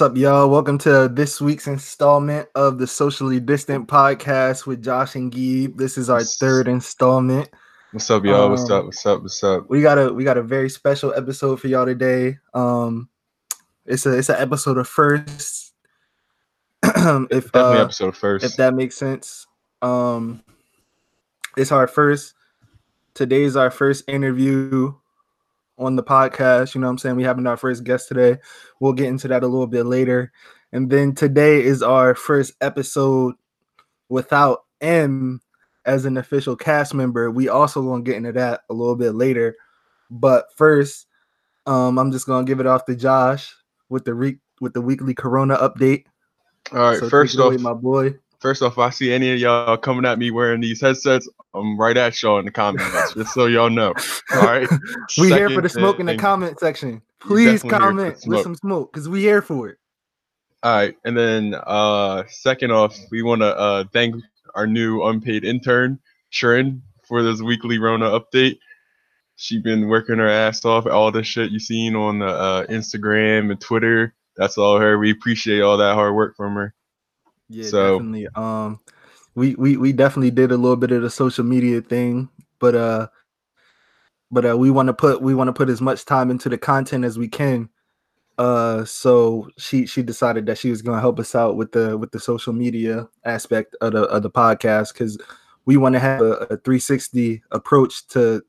What's up, y'all? Welcome to this week's installment of the Socially Distant Podcast with Josh and Geeb. This is our third installment. What's up, y'all? What's Um, up? What's up? What's up? We got a we got a very special episode for y'all today. Um, it's a it's an episode of first. if uh, episode first. if that makes sense. Um, it's our first. Today's our first interview on the podcast. You know what I'm saying? We having our first guest today. We'll get into that a little bit later. And then today is our first episode without M as an official cast member. We also gonna get into that a little bit later. But first, um, I'm just gonna give it off to Josh with the re- with the weekly Corona update. All right. So first off, my boy. First off, if I see any of y'all coming at me wearing these headsets, I'm right at y'all in the comments, just so y'all know. All right. We here for the smoke in the comment section. Please definitely here for comment with some smoke because we here for it. All right, and then uh, second off, we want to uh, thank our new unpaid intern, Trin, for this weekly Rona update. She's been working her ass off. All the shit you seen on the uh, Instagram and Twitter, that's all her. We appreciate all that hard work from her. Yeah, So- definitely. Um, we we we definitely did a little bit of the social media thing, but uh, but uh, we want to put we want to put as much time into the content as we can. Uh, so she she decided that she was going to help us out with the with the social media aspect of the of the podcast because we want to have a, a 360 approach to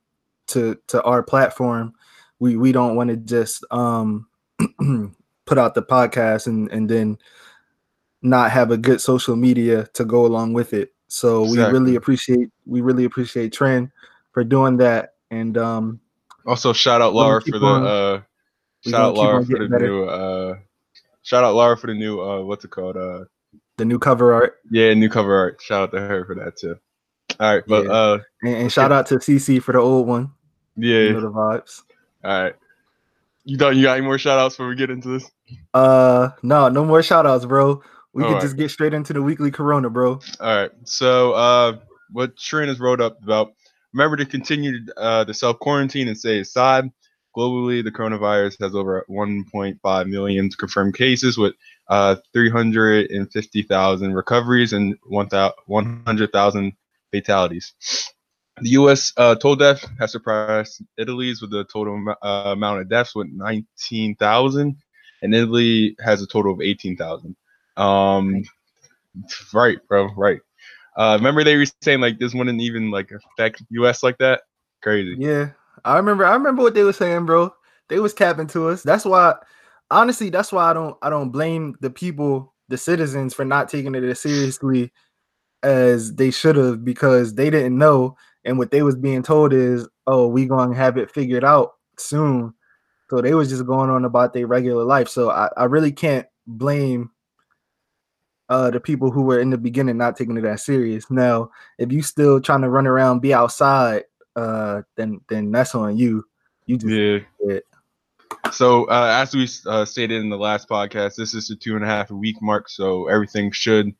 to to our platform. We we don't want to just um put out the podcast and and then not have a good social media to go along with it. So we really appreciate we really appreciate Trin for doing that. And um Also, shout out Laura for the on- uh, shout out Laura for the better. new uh, shout out Laura for the new uh, what's it called? Uh, the new cover art yeah, new cover art. Shout out to her for that too. All right, but Yeah. uh, and, and shout out to CC for the old one. yeah, You know the vibes. all right. You done? You got any more shout outs before we get into this? Uh no, no more shout outs, bro. We can Alright. just get straight into the weekly corona, bro. All right. So, uh, what Trin has wrote up about remember to continue uh, to self quarantine and stay aside. Globally, the coronavirus has over 1.5 million confirmed cases with uh, 350,000 recoveries and 1,000 100,000 fatalities. The U.S. Uh, total death has surpassed Italy's with a total uh, amount of deaths with 19,000, and Italy has a total of 18,000. Um, right, bro, right. Uh, remember they were saying like this wouldn't even like affect U.S. like that? Crazy. Yeah. I remember I remember what they were saying, bro. They was capping to us. That's why honestly, that's why I don't I don't blame the people, the citizens for not taking it as seriously as they should have because they didn't know and what they was being told is, "Oh, we to have it figured out soon." So they was just going on about their regular life. So I, I really can't blame uh the people who were in the beginning not taking it that serious. Now, if you still trying to run around, be outside, uh, then then that's on you. You just Yeah. it. So uh, as we uh, stated in the last podcast, this is the two and a half week mark, so everything should.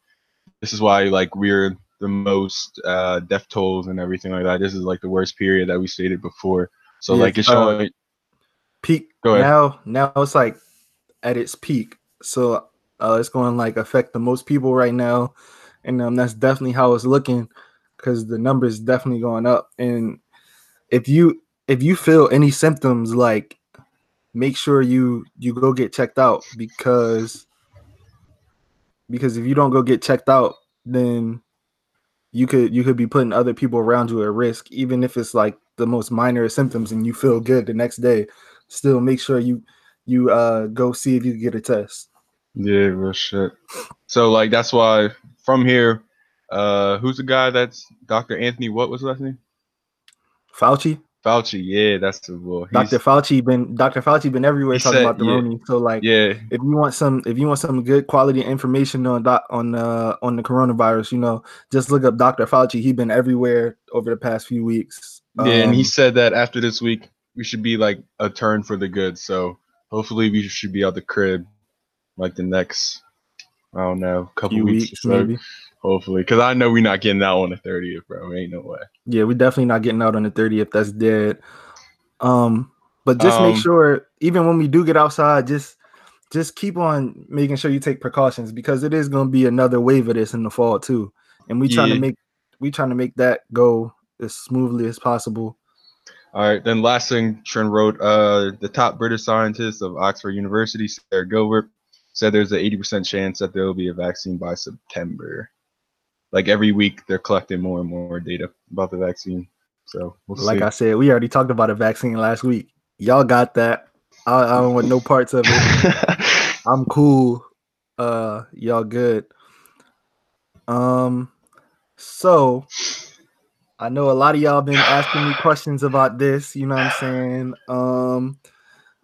This is why like we're the most uh, death tolls and everything like that. This is like the worst period that we stated before. So Yes, like it's uh, showing. peak. Go ahead. Now now it's like at its peak. So uh, it's going to like affect the most people right now, and um, that's definitely how it's looking because the numbers definitely going up. And if you if you feel any symptoms, like make sure you you go get checked out because because if you don't go get checked out, then you could you could be putting other people around you at risk, even if it's like the most minor symptoms and you feel good the next day. Still, make sure you you uh go see if you get a test. Yeah, real shit. So like that's why from here, uh, who's the guy that's Dr. Anthony? What was his last name? Fauci, Fauci. Yeah, that's the boy. Dr. Fauci been Dr. Fauci been everywhere talking said- about the yeah. Roni. So like, Yeah, if you want some if you want some good quality information on doc, on uh on the coronavirus, you know, just look up Dr. Fauci. He been everywhere over the past few weeks. Yeah, and he Um, said that after this week we should be like a turn for the good. So hopefully we should be out the crib like the next I don't know couple few weeks. weeks so maybe. Hopefully, because I know we're not getting out on the thirtieth, bro. Ain't no way. Yeah, we're definitely not getting out on the 30th. That's dead. Um, but just make Um, sure, even when we do get outside, just just keep on making sure you take precautions because it is going to be another wave of this in the fall too, and we trying Yeah. to make we trying to make that go as smoothly as possible. All right, then last thing Trin wrote, uh, the top British scientist of Oxford University, Sarah Gilbert, said there's an 80% chance that there will be a vaccine by September. Like every week, they're collecting more and more data about the vaccine. So we'll Like see. I said, we already talked about a vaccine last week. Y'all got that. I, I don't want no parts of it. I'm cool. Uh, y'all good. Um, so I know a lot of y'all been asking me questions about this. You know what I'm saying? Um,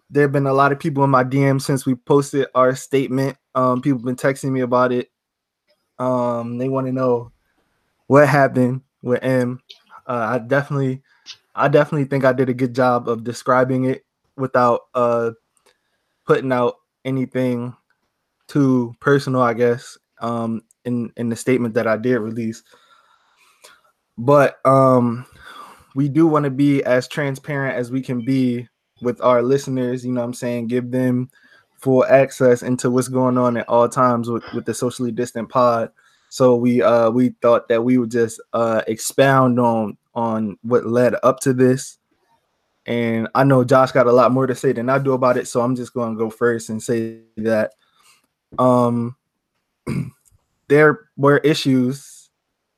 there have been a lot of people in my DM since we posted our statement. Um, people have been texting me about it. Um, they want to know what happened with M. Uh, I definitely, I definitely think I did a good job of describing it without uh putting out anything too personal, I guess, um, in in the statement that I did release. But um, we do want to be as transparent as we can be with our listeners. You know, what I'm saying, give them full access into what's going on at all times with with the socially distant pod. So we uh we thought that we would just uh expound on on what led up to this. And I know Josh got a lot more to say than I do about it, so I'm just to go first and say that um there were issues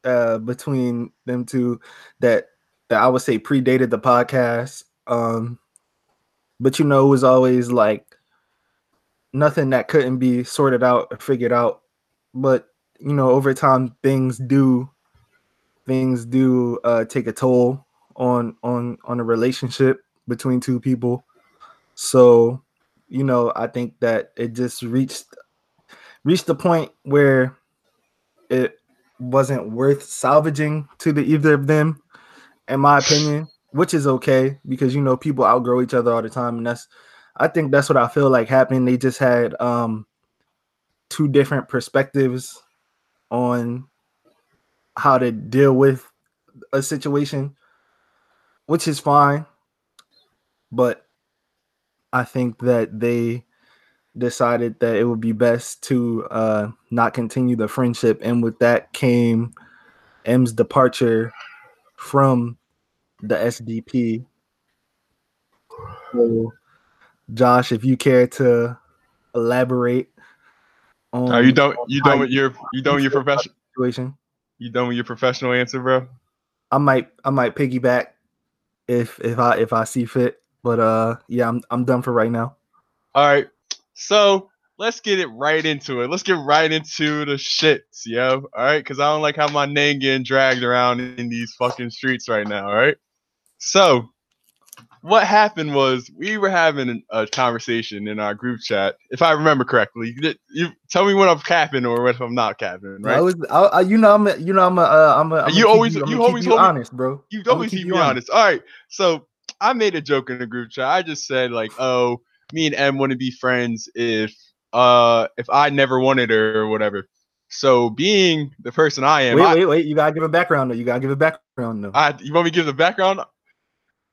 uh between them two that that I would say predated the podcast. Um but you know it was always like nothing that couldn't be sorted out or figured out. But you know, over time things do things do uh take a toll on on on a relationship between two people. So, you know, I think that it just reached reached the point where it wasn't worth salvaging to the either of them, in my opinion, which is okay because you know people outgrow each other all the time, and that's I think that's what I feel like happened. They just had um two different perspectives on how to deal with a situation, which is fine. But I think that they decided that it would be best to uh, not continue the friendship, and with that came M's departure from the SDP. So, Josh, if you care to elaborate on Are you done? You done with your you done with your feel about profession? the situation, You done with your professional answer, bro? I might I might piggyback if if I if I see fit. But uh yeah, I'm I'm done for right now. All right. So let's get it right into it. Let's get right into the shits, yo. All right, because I don't like how my name getting dragged around in these fucking streets right now. All right. So what happened was we were having a conversation in our group chat, if I remember correctly. You, you tell me when I'm capping or if I'm not capping, I right? was I, I, you know I'm a, you know I'm a, uh, I'm a, I'm You always- you keep always you me- honest, bro. You always keep keep me honest. honest. All right. So I made a joke in the group chat. I just said like, oh, me and M wouldn't be friends if uh if I never wanted her or whatever. So being the person I am, Wait, I, wait, wait. You gotta give a background though. You gotta give a background though. I you want me to give the background?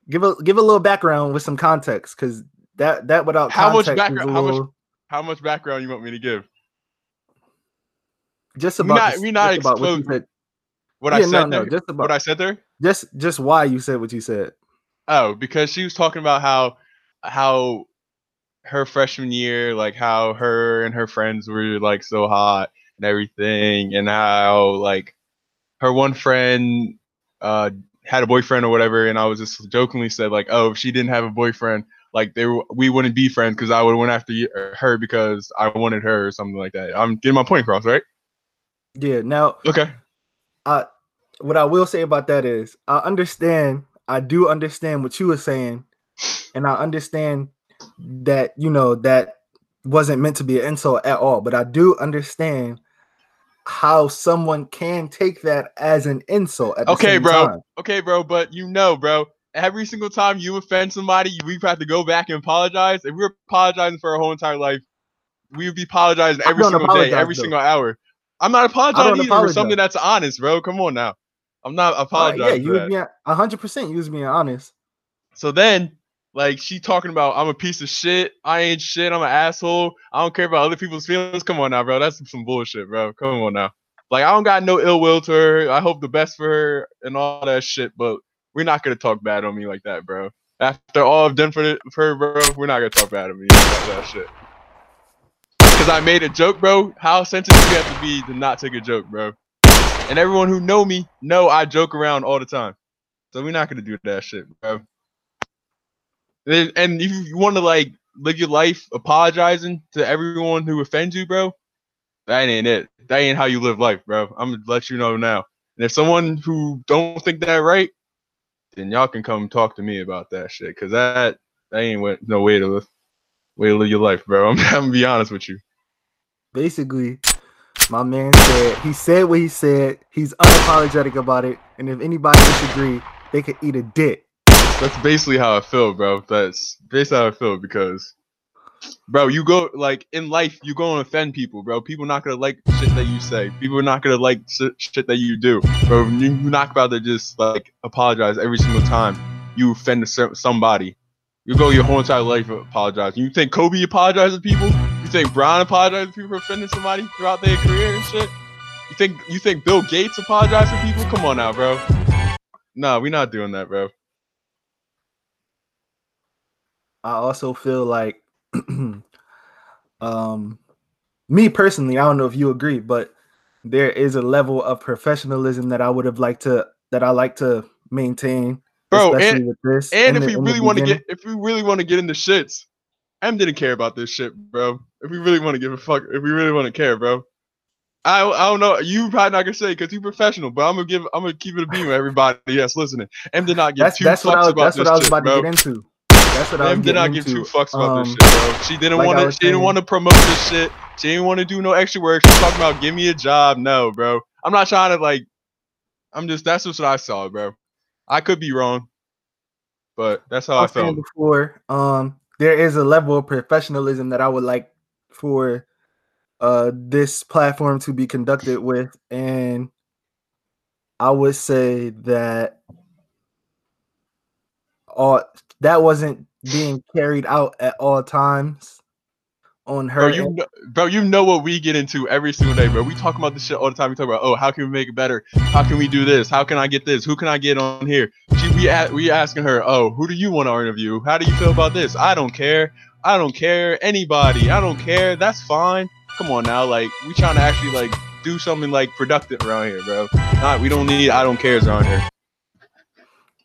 Give a give a little background with some context, because that that without How much background- how much- How much background you want me to give? just we about not- the- we not about what you said. What yeah, I said no, no, there? just about what I said there? just just why you said what you said. Oh, because she was talking about how how her freshman year, like how her and her friends were like so hot and everything, and how like her one friend uh had a boyfriend or whatever, and I was just jokingly said like, oh, if she didn't have a boyfriend, like they were, we wouldn't be friends because I would have went after y- er, her because I wanted her or something like that. I'm getting my point across, right? Yeah. Now, Okay. I what I will say about that is I understand. I do understand what you were saying, and I understand that you know that wasn't meant to be an insult at all. But I do understand how someone can take that as an insult. At the Okay, bro. time. Okay, bro, but you know, bro, every single time you offend somebody, we've to go back and apologize. If we are apologizing for our whole entire life, we would be apologizing every single day, every though. single hour. I'm not apologizing either for something that's honest, bro. Come on now. I'm not uh, apologizing. yeah, you was being hundred percent. You was being honest. So then, Like she talking about I'm a piece of shit. I ain't shit. I'm an asshole. I don't care about other people's feelings. Come on now, bro. That's some bullshit, bro. Come on now. Like I don't got no ill will to her. I hope the best for her and all that shit. But we're not gonna talk bad on me like that, bro. After all I've done for, her, bro, we're not gonna talk bad on me about that shit. Cause I made a joke, bro. How sensitive you have to be to not take a joke, bro. And everyone who know me know I joke around all the time. So we're not gonna do that shit, bro. And, and if you want to like live your life apologizing to everyone who offends you, bro, that ain't it. That ain't how you live life, bro. I'm gonna let you know now. And if someone who don't think that right, then y'all can come talk to me about that shit. Cause that that ain't what, no way to live way to live your life, bro. I'm, I'm gonna be honest with you. Basically, my man said he said what he said. He's unapologetic about it, and if anybody disagree, they could eat a dick. That's basically how I feel, bro. That's basically how I feel because, bro, you go like in life, you go and offend people, bro. People not gonna like shit that you say. People are not gonna like shit that you do, bro. You're not about to just like apologize every single time you offend somebody. You go your whole entire life apologizing. You think Kobe apologizes to people? You think Bron apologizes to people for offending somebody throughout their career and shit? You think you think Bill Gates apologized to people? Come on now, bro. Nah, we not doing that, bro. I also feel like um me personally, I don't know if you agree, but there is a level of professionalism that I would have liked to that I like to maintain. Bro, and, and if the, we really want to get if we really want to get into shits, M didn't care about this shit, bro. If we really want to give a fuck, if we really want to care, bro. I, I don't know. You probably not gonna say because you're professional, but I'm gonna give I'm gonna keep it a beam with everybody. Yes, listening. M did not give that's, two that's fucks was, about that's this what I was shit, about bro. to get into. That's what I M was did not give two fucks about um, this shit, bro. She didn't like want to. She didn't want to promote this shit. She didn't want to do no extra work. She's talking about give me a job. No, bro. I'm not trying to like. I'm just that's just what I saw, bro. I could be wrong, but that's how I, I felt. Before, um, there is a level of professionalism that I would like for uh this platform to be conducted with, and I would say that all that wasn't being carried out at all times on her. Bro, you know, bro, you know what we get into every single day, bro. We talk about this shit all the time. We talk about, oh, how can we make it better? How can we do this? How can I get this? Who can I get on here? She, we a- we asking her, oh, who do you want to interview? How do you feel about this? I don't care. I don't care. Anybody. I don't care. That's fine. Come on now, like we trying to actually like do something like productive around here, bro. Not we don't need I don't cares around here.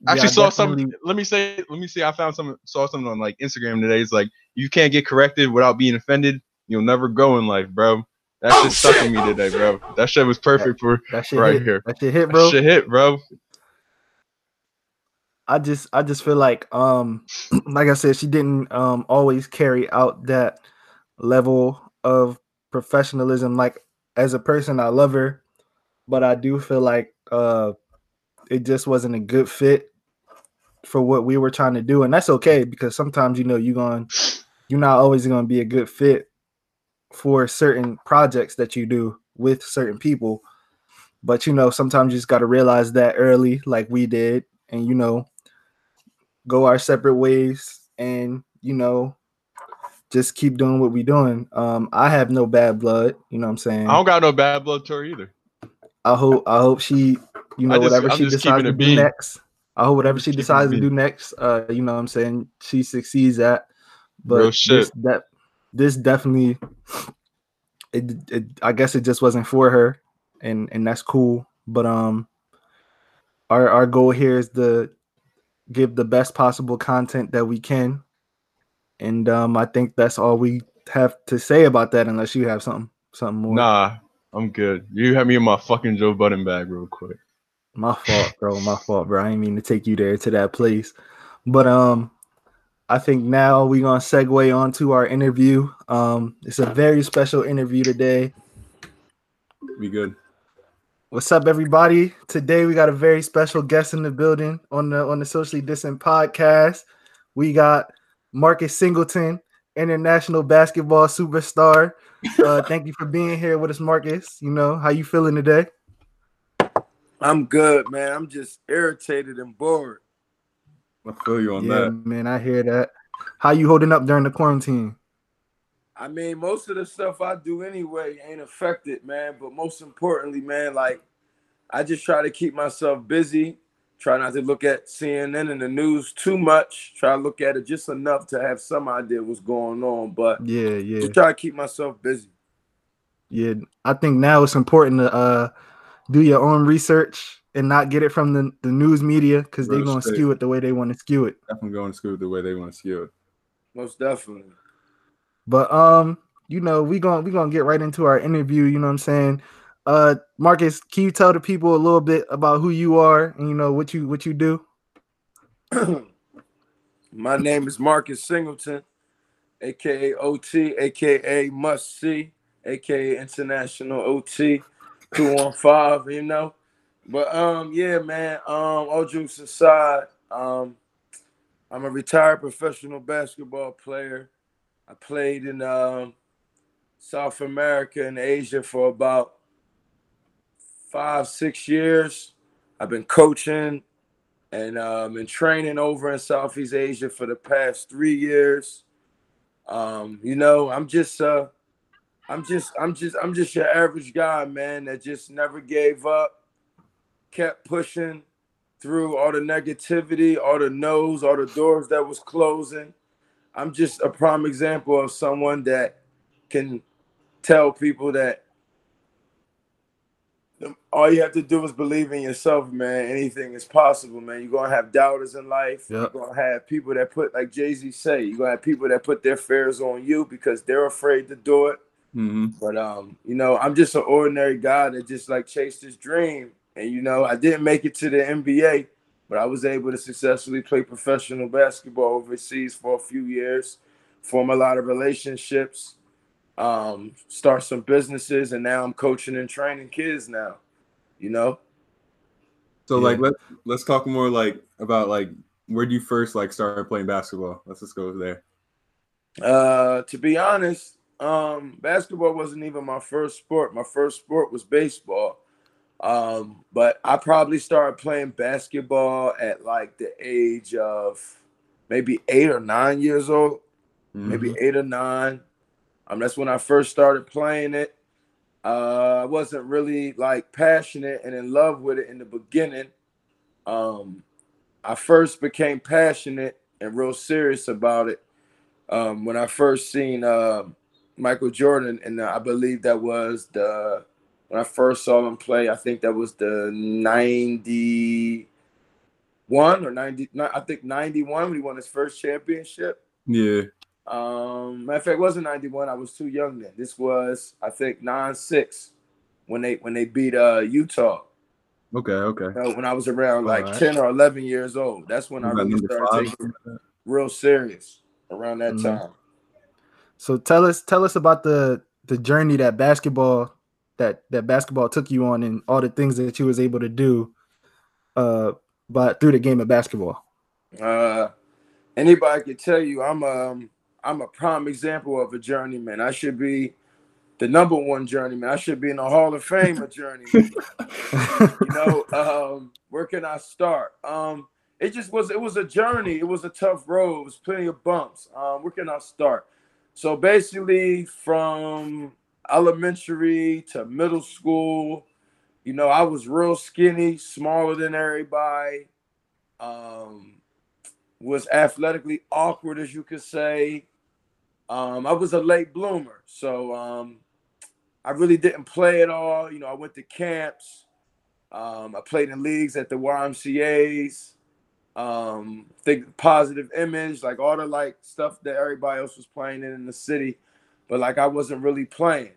I actually yeah, saw some. Let me say. Let me see. I found some. Saw something on like Instagram today. It's like you can't get corrected without being offended. You'll never go in life, bro. That oh, shit stuck in me today, bro. That shit was perfect for that shit right hit. here. That shit hit, bro. That shit hit, bro. I just, I just feel like, um, like I said, she didn't um always carry out that level of professionalism. Like as a person, I love her, but I do feel like uh, it just wasn't a good fit for what we were trying to do, and that's okay because sometimes you know you're going, you're not always going to be a good fit for certain projects that you do with certain people. But you know, sometimes you just got to realize that early, like we did, and you know, go our separate ways, and you know, just keep doing what we doing. Um, I have no bad blood. You know what I'm saying? I don't got no bad blood to her either. I hope I hope she, you know, just, whatever I'm she decides to do next, I hope whatever she decides to do next, uh, you know what I'm saying, she succeeds at. But this, that this definitely it, it I guess it just wasn't for her and and that's cool. But um our our goal here is to give the best possible content that we can. And um I think that's all we have to say about that unless you have something something more. Nah, I'm good. You have me in my fucking Joe Budden bag real quick. My fault, bro. My fault, bro. I didn't mean to take you there to that place. But um I think now we're gonna segue on to our interview. Um it's a very special interview today. Be good. What's up, everybody? Today we got a very special guest in the building on the on the socially distant podcast. We got Marcus Singleton, international basketball superstar. Uh, thank you for being here with us, Marcus. You know how you feeling today? I'm good, man. I'm just irritated and bored. I feel you on yeah, that. man. I hear that. How you holding up during the quarantine? I mean, most of the stuff I do anyway ain't affected, man. But most importantly, man, like I just try to keep myself busy. Try not to look at CNN and the news too much. Try to look at it just enough to have some idea what's going on. But Yeah, yeah, just try to keep myself busy. yeah. I think now it's important to uh do your own research and not get it from the, the news media because they're gonna skew it the way they want to skew it. Definitely going to skew it the way they want to skew it. Most definitely. But um, you know, we going we gonna get right into our interview. You know what I'm saying? Uh, Marcus, can you tell the people a little bit about who you are and you know what you what you do? My name is Marcus Singleton, aka OT, aka Must See, aka International OT, two on five. You know, but um, yeah, man. Um, all jokes aside, um, I'm a retired professional basketball player. I played in um, South America and Asia for about five, six years. I've been coaching and um, been training over in Southeast Asia for the past three years. Um, you know, I'm just, uh, I'm just, I'm just, I'm just your average guy, man, that just never gave up, kept pushing through all the negativity, all the no's, all the doors that was closing. I'm just a prime example of someone that can tell people that all you have to do is believe in yourself, man. Anything is possible, man. You're gonna have doubters in life. Yep. You're gonna have people that put, like Jay Z say, you're gonna have people that put their fears on you because they're afraid to do it. Mm-hmm. But um, you know, I'm just an ordinary guy that just like chased his dream. And you know, I didn't make it to the NBA, but I was able to successfully play professional basketball overseas for a few years, form a lot of relationships, um, start some businesses, and now I'm coaching and training kids now. You know, So Yeah. like let let's talk more like about like where do you first like start playing basketball? Let's just go there. uh, to be honest, um, basketball wasn't even my first sport. My first sport was baseball. Um, but I probably started playing basketball at like the age of maybe eight or nine years old, maybe Mhm. eight or nine. Um, that's when I first started playing it. Uh, I wasn't really like passionate and in love with it in the beginning. Um, I first became passionate and real serious about it um, when I first seen uh, Michael Jordan, and I believe that was the when I first saw him play. I think that was the ninety one or ninety. I think ninety one when he won his first championship. Yeah. Um, matter of fact, it wasn't ninety one. I was too young then. This was I think nine six when they when they beat uh Utah. Okay. Okay. You know, when I was around like Alright. ten or eleven years old. That's when I really started five, taking real serious around that Mhm. time. So tell us tell us about the the journey that basketball that that basketball took you on and all the things that you was able to do uh but through the game of basketball. Uh, anybody could tell you I'm um I'm a prime example of a journeyman. I should be the number one journeyman. I should be in the Hall of Fame a journeyman. you know, um, where can I start? Um, it just was it was a journey. It was a tough road. It was plenty of bumps. Um, where can I start? So basically, from elementary to middle school, you know, I was real skinny, smaller than everybody. Um, was athletically awkward, as you could say. Um, I was a late bloomer, so um, I really didn't play at all. You know, I went to camps. Um, I played in leagues at the YMCA's. Um, think positive image, like all the like stuff that everybody else was playing in in the city, but like I wasn't really playing.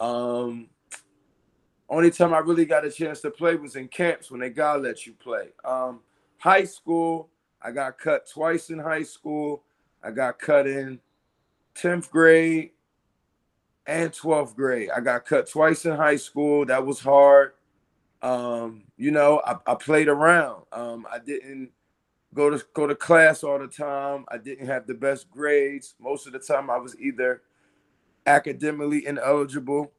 Um, only time I really got a chance to play was in camps when they gotta let you play. Um, high school, I got cut twice in high school. I got cut in 10th grade and 12th grade. I got cut twice in high school. That was hard. Um, you know, I, I played around. Um, I didn't go to go to class all the time. I didn't have the best grades. Most of the time I was either academically ineligible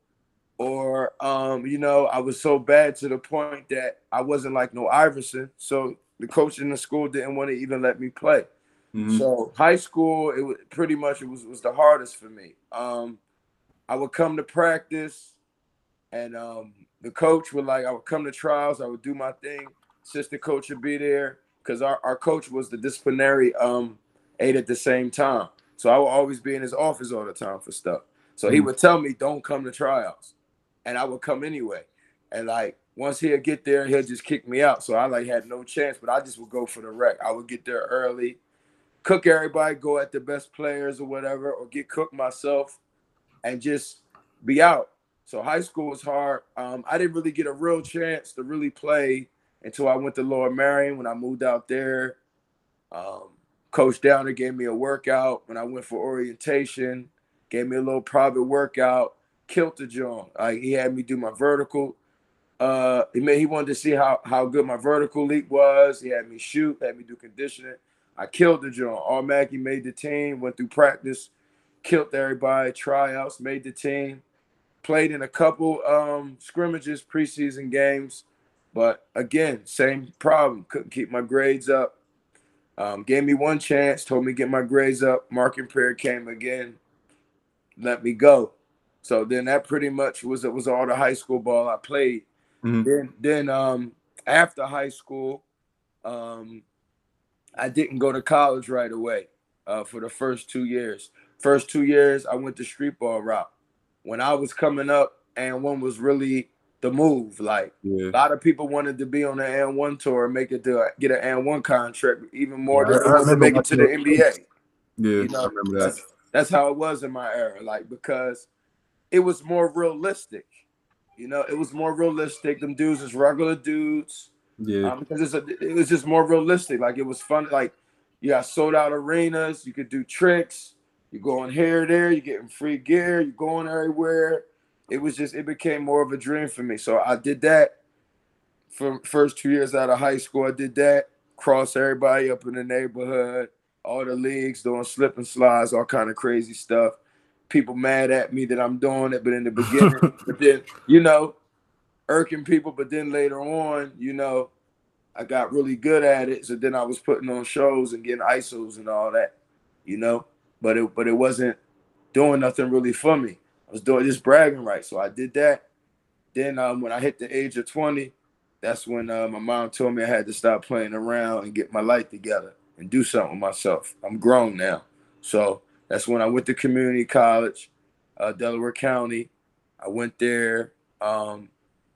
or um, you know, I was so bad to the point that I wasn't like no Iverson. So the coach in the school didn't want to even let me play. Mhm. So high school, it was pretty much it was was the hardest for me. Um, I would come to practice, and um, the coach would like I would come to trials. I would do my thing. Assistant coach would be there because our, our coach was the disciplinary um aide at the same time. So I would always be in his office all the time for stuff. So he Mhm. would tell me, "Don't come to tryouts," and I would come anyway. And like once he'd get there, he'll just kick me out. So I like had no chance, but I just would go for the wreck. I would get there early, cook everybody, go at the best players or whatever, or get cooked myself, and just be out. So high school was hard. Um, I didn't really get a real chance to really play until I went to Lower Merion when I moved out there. Um, Coach Downer gave me a workout when I went for orientation, gave me a little private workout, killed the joint. Like he had me do my vertical. Uh, he made, he wanted to see how how good my vertical leap was. He had me shoot, had me do conditioning. I killed the joint. Automatically made the team. Went through practice, killed everybody. Tryouts, made the team. Played in a couple um, scrimmages, preseason games, but again, same problem. Couldn't keep my grades up. Um, gave me one chance, told me to get my grades up. Marking period came again, let me go. So then that pretty much was it was all the high school ball I played. Mhm. Then then um after high school, um I didn't go to college right away uh, for the first two years. First two years I went the street ball route. When I was coming up, AND1 was really the move. Like Yeah. a lot of people wanted to be on the AND1 tour, make it to get an AND1 contract, even more Yeah, than I they wanted to make it to the NBA. Yeah. You know, I remember that. that's, that's how it was in my era. Like because it was more realistic. You know, it was more realistic. Them dudes is regular dudes. Yeah. Um, because a, it was just more realistic. Like it was fun. Like you got sold out arenas. You could do tricks. You're going here, there. You're getting free gear. You're going everywhere. It was just it became more of a dream for me. So I did that for first two years out of high school. I did that. Cross everybody up in the neighborhood. All the leagues doing slip and slides, all kind of crazy stuff. People mad at me that I'm doing it, but in the beginning, but then you know, irking people. But then later on, you know, I got really good at it. So then I was putting on shows and getting ISOs and all that, you know. But it but it wasn't doing nothing really for me. Was doing just bragging rights. So I did that. Then um, when I hit the age of 20, that's when uh, my mom told me I had to stop playing around and get my life together and do something with myself. I'm grown now. So that's when I went to community college, uh, Delaware County. I went there. Um,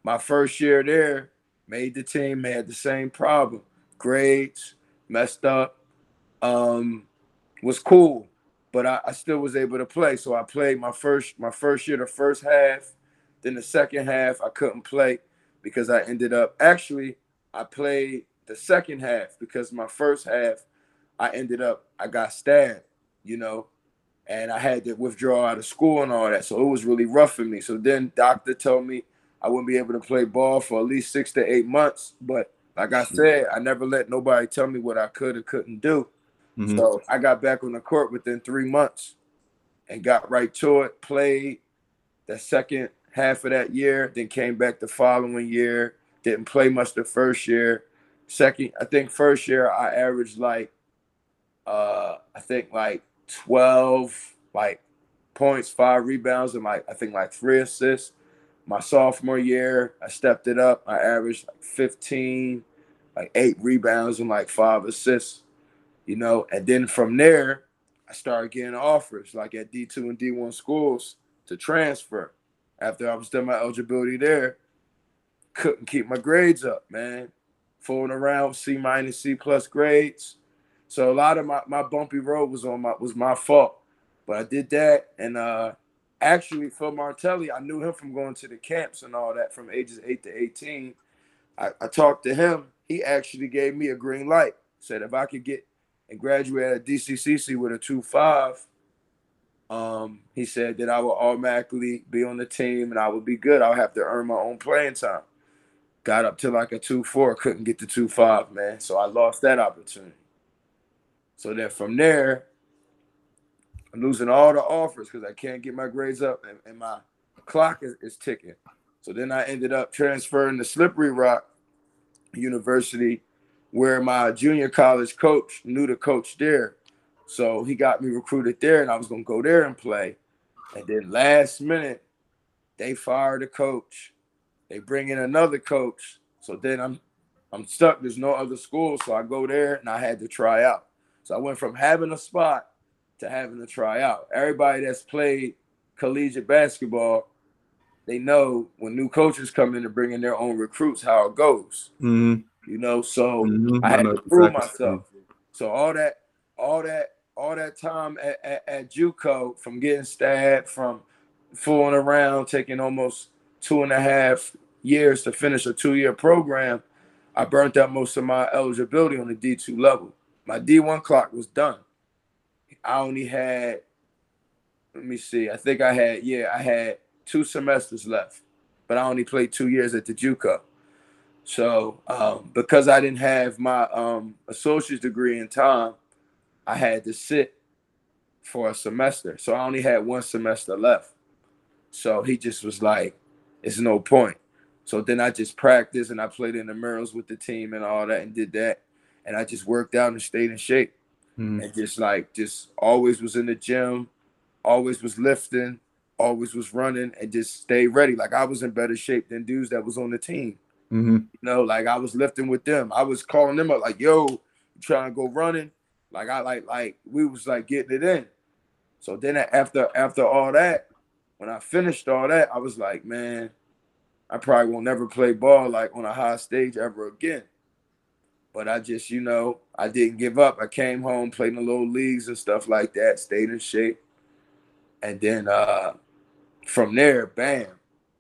my first year there, made the team, had the same problem. Grades, messed up. Um, was cool, but I, I still was able to play. So I played my first my first year, the first half. Then the second half, I couldn't play because I ended up actually I played the second half because my first half I ended up I got stabbed, you know, and I had to withdraw out of school and all that. So it was really rough for me. So then doctor told me I wouldn't be able to play ball for at least six to eight months. But like I hmm. said, I never let nobody tell me what I could or couldn't do. Mhm. So I got back on the court within three months and got right to it. Played the second half of that year, then came back the following year. Didn't play much the first year. Second, I think first year I averaged like uh I think like 12 like points, five rebounds, and like I think like three assists. My sophomore year, I stepped it up. I averaged like 15, like eight rebounds and like five assists you know. And then from there, I started getting offers like at D2 and D1 schools to transfer. After I was done my eligibility there, couldn't keep my grades up, man. Fooling around C minus C plus grades. So a lot of my, my bumpy road was on my was my fault. But I did that and uh actually Phil Martelli, I knew him from going to the camps and all that from ages 8 to 18. I, I talked to him. He actually gave me a green light. Said if I could get and graduate at DCCC with a 2.5, um, he said that I would automatically be on the team and I would be good. I would have to earn my own playing time. Got up to like a 2.4, couldn't get to 2.5, man. So I lost that opportunity. So then from there, I'm losing all the offers because I can't get my grades up and, and my clock is, is ticking. So then I ended up transferring to Slippery Rock University where my junior college coach knew the coach there. So he got me recruited there, and I was gonna go there and play. And then last minute, they fired the coach. They bring in another coach. So then I'm I'm stuck. There's no other school. So I go there and I had to try out. So I went from having a spot to having to try out. Everybody that's played collegiate basketball, they know when new coaches come in to bring in their own recruits how it goes. Mm-hmm. You know, so Mhm. I had know to prove exactly. myself. So all that, all that, all that time at, at, at JUCO, from getting stabbed, from fooling around, taking almost two and a half years to finish a two-year program, I burnt out most of my eligibility on the D2 level. My D1 clock was done. I only had, let me see, I think I had, yeah, I had two semesters left, but I only played two years at the JUCO. So um, because I didn't have my um, associate's degree in time, I had to sit for a semester. So I only had one semester left. So he just was like, "It's no point." So then I just practiced and I played in the murals with the team and all that and did that. And I just worked out and stayed in shape Mm. and just like just always was in the gym, always was lifting, always was running, and just stay ready. Like I was in better shape than dudes that was on the team. Mm-hmm. You know, like I was lifting with them. I was calling them up, like, yo, trying to go running? Like I like like we was like getting it in. So then after after all that, when I finished all that, I was like, man, I probably won't never play ball like on a high stage ever again. But I just, you know, I didn't give up. I came home, played in the little leagues and stuff like that, stayed in shape. And then uh from there, bam.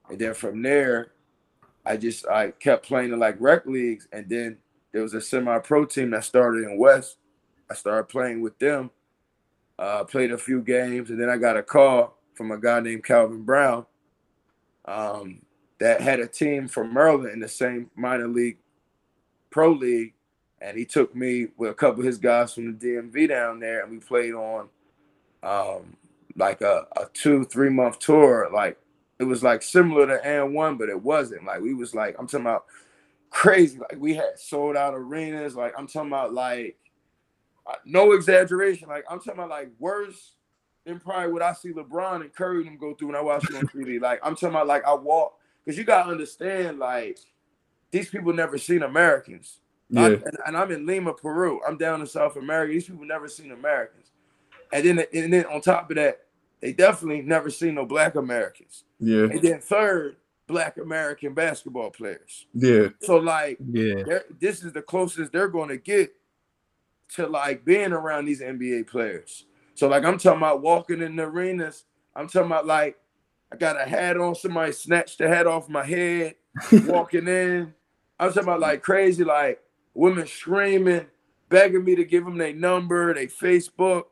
And then from there, I just I kept playing in like rec leagues, and then there was a semi-pro team that started in West. I started playing with them, uh, played a few games, and then I got a call from a guy named Calvin Brown, um, that had a team from Maryland in the same minor league, pro league, and he took me with a couple of his guys from the DMV down there, and we played on, um, like a, a two three month tour, like it was like similar to AND1, but it wasn't. Like we was like I'm talking about crazy. Like we had sold out arenas. Like I'm talking about like no exaggeration. Like I'm talking about like worse than probably what I see LeBron and Curry them go through when I watch them on TV. Like I'm talking about like I walk because you gotta understand like these people never seen Americans. Yeah. I'm- and, and I'm in Lima, Peru. I'm down in South America. These people never seen Americans. And then and then on top of that, they definitely never seen no black Americans. Yeah. And then third, black American basketball players. Yeah. So like Yeah. this is the closest they're going to get to like being around these NBA players. So like I'm talking about walking in the arenas. I'm talking about like I got a hat on. Somebody snatched the hat off my head walking in. I'm talking about like crazy, like women screaming, begging me to give them their number, their Facebook,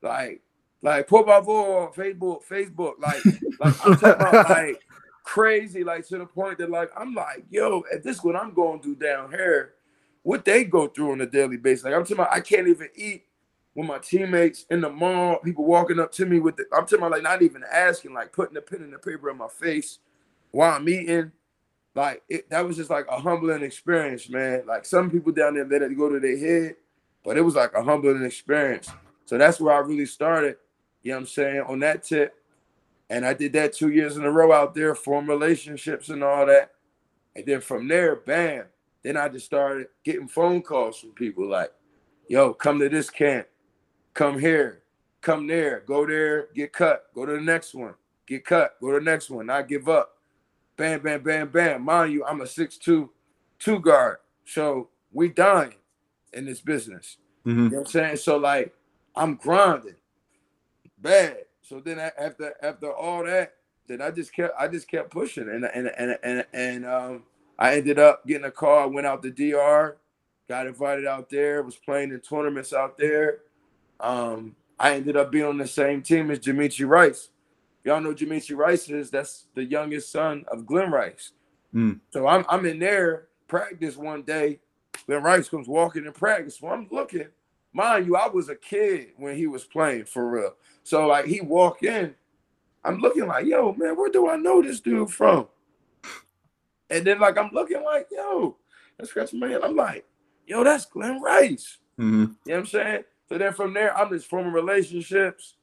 like like por favor, Facebook, Facebook, like like I'm talking about like crazy, like to the point that like I'm like, yo, at this is what I'm going to do down here, what they go through on a daily basis. Like I'm talking about, I can't even eat with my teammates in the mall, people walking up to me with the I'm talking about like not even asking, like putting the pen and the paper in my face while I'm eating. Like it, that was just like a humbling experience, man. Like some people down there let it go to their head, but it was like a humbling experience. So that's where I really started. You know what I'm saying? On that tip. And I did that two years in a row out there, form relationships and all that. And then from there, bam. Then I just started getting phone calls from people like, yo, come to this camp, come here, come there, go there, get cut, go to the next one, get cut, go to the next one, not give up. Bam, bam, bam, bam. Mind you, I'm a 6'2 two guard. So we dying in this business. Mhm. You know what I'm saying? So like I'm grinding bad. So then after after all that, then I just kept I just kept pushing and and and and, and um I ended up getting a call. I went out to DR, got invited out there, was playing in tournaments out there. Um, I ended up being on the same team as Jamichi Rice. Y'all know Jamichi Rice is that's the youngest son of Glen Rice. Mm. So I'm I'm in there practice one day. Glen Rice comes walking in practice. So I'm looking. Mind you, I was a kid when he was playing for real. So like he walk in, I'm looking like, yo, man, where do I know this dude from? And then like I'm looking like, yo, that's scratch man. I'm like, yo, that's Glen Rice. Mm-hmm. You know what I'm saying? So then from there, I'm just forming relationships.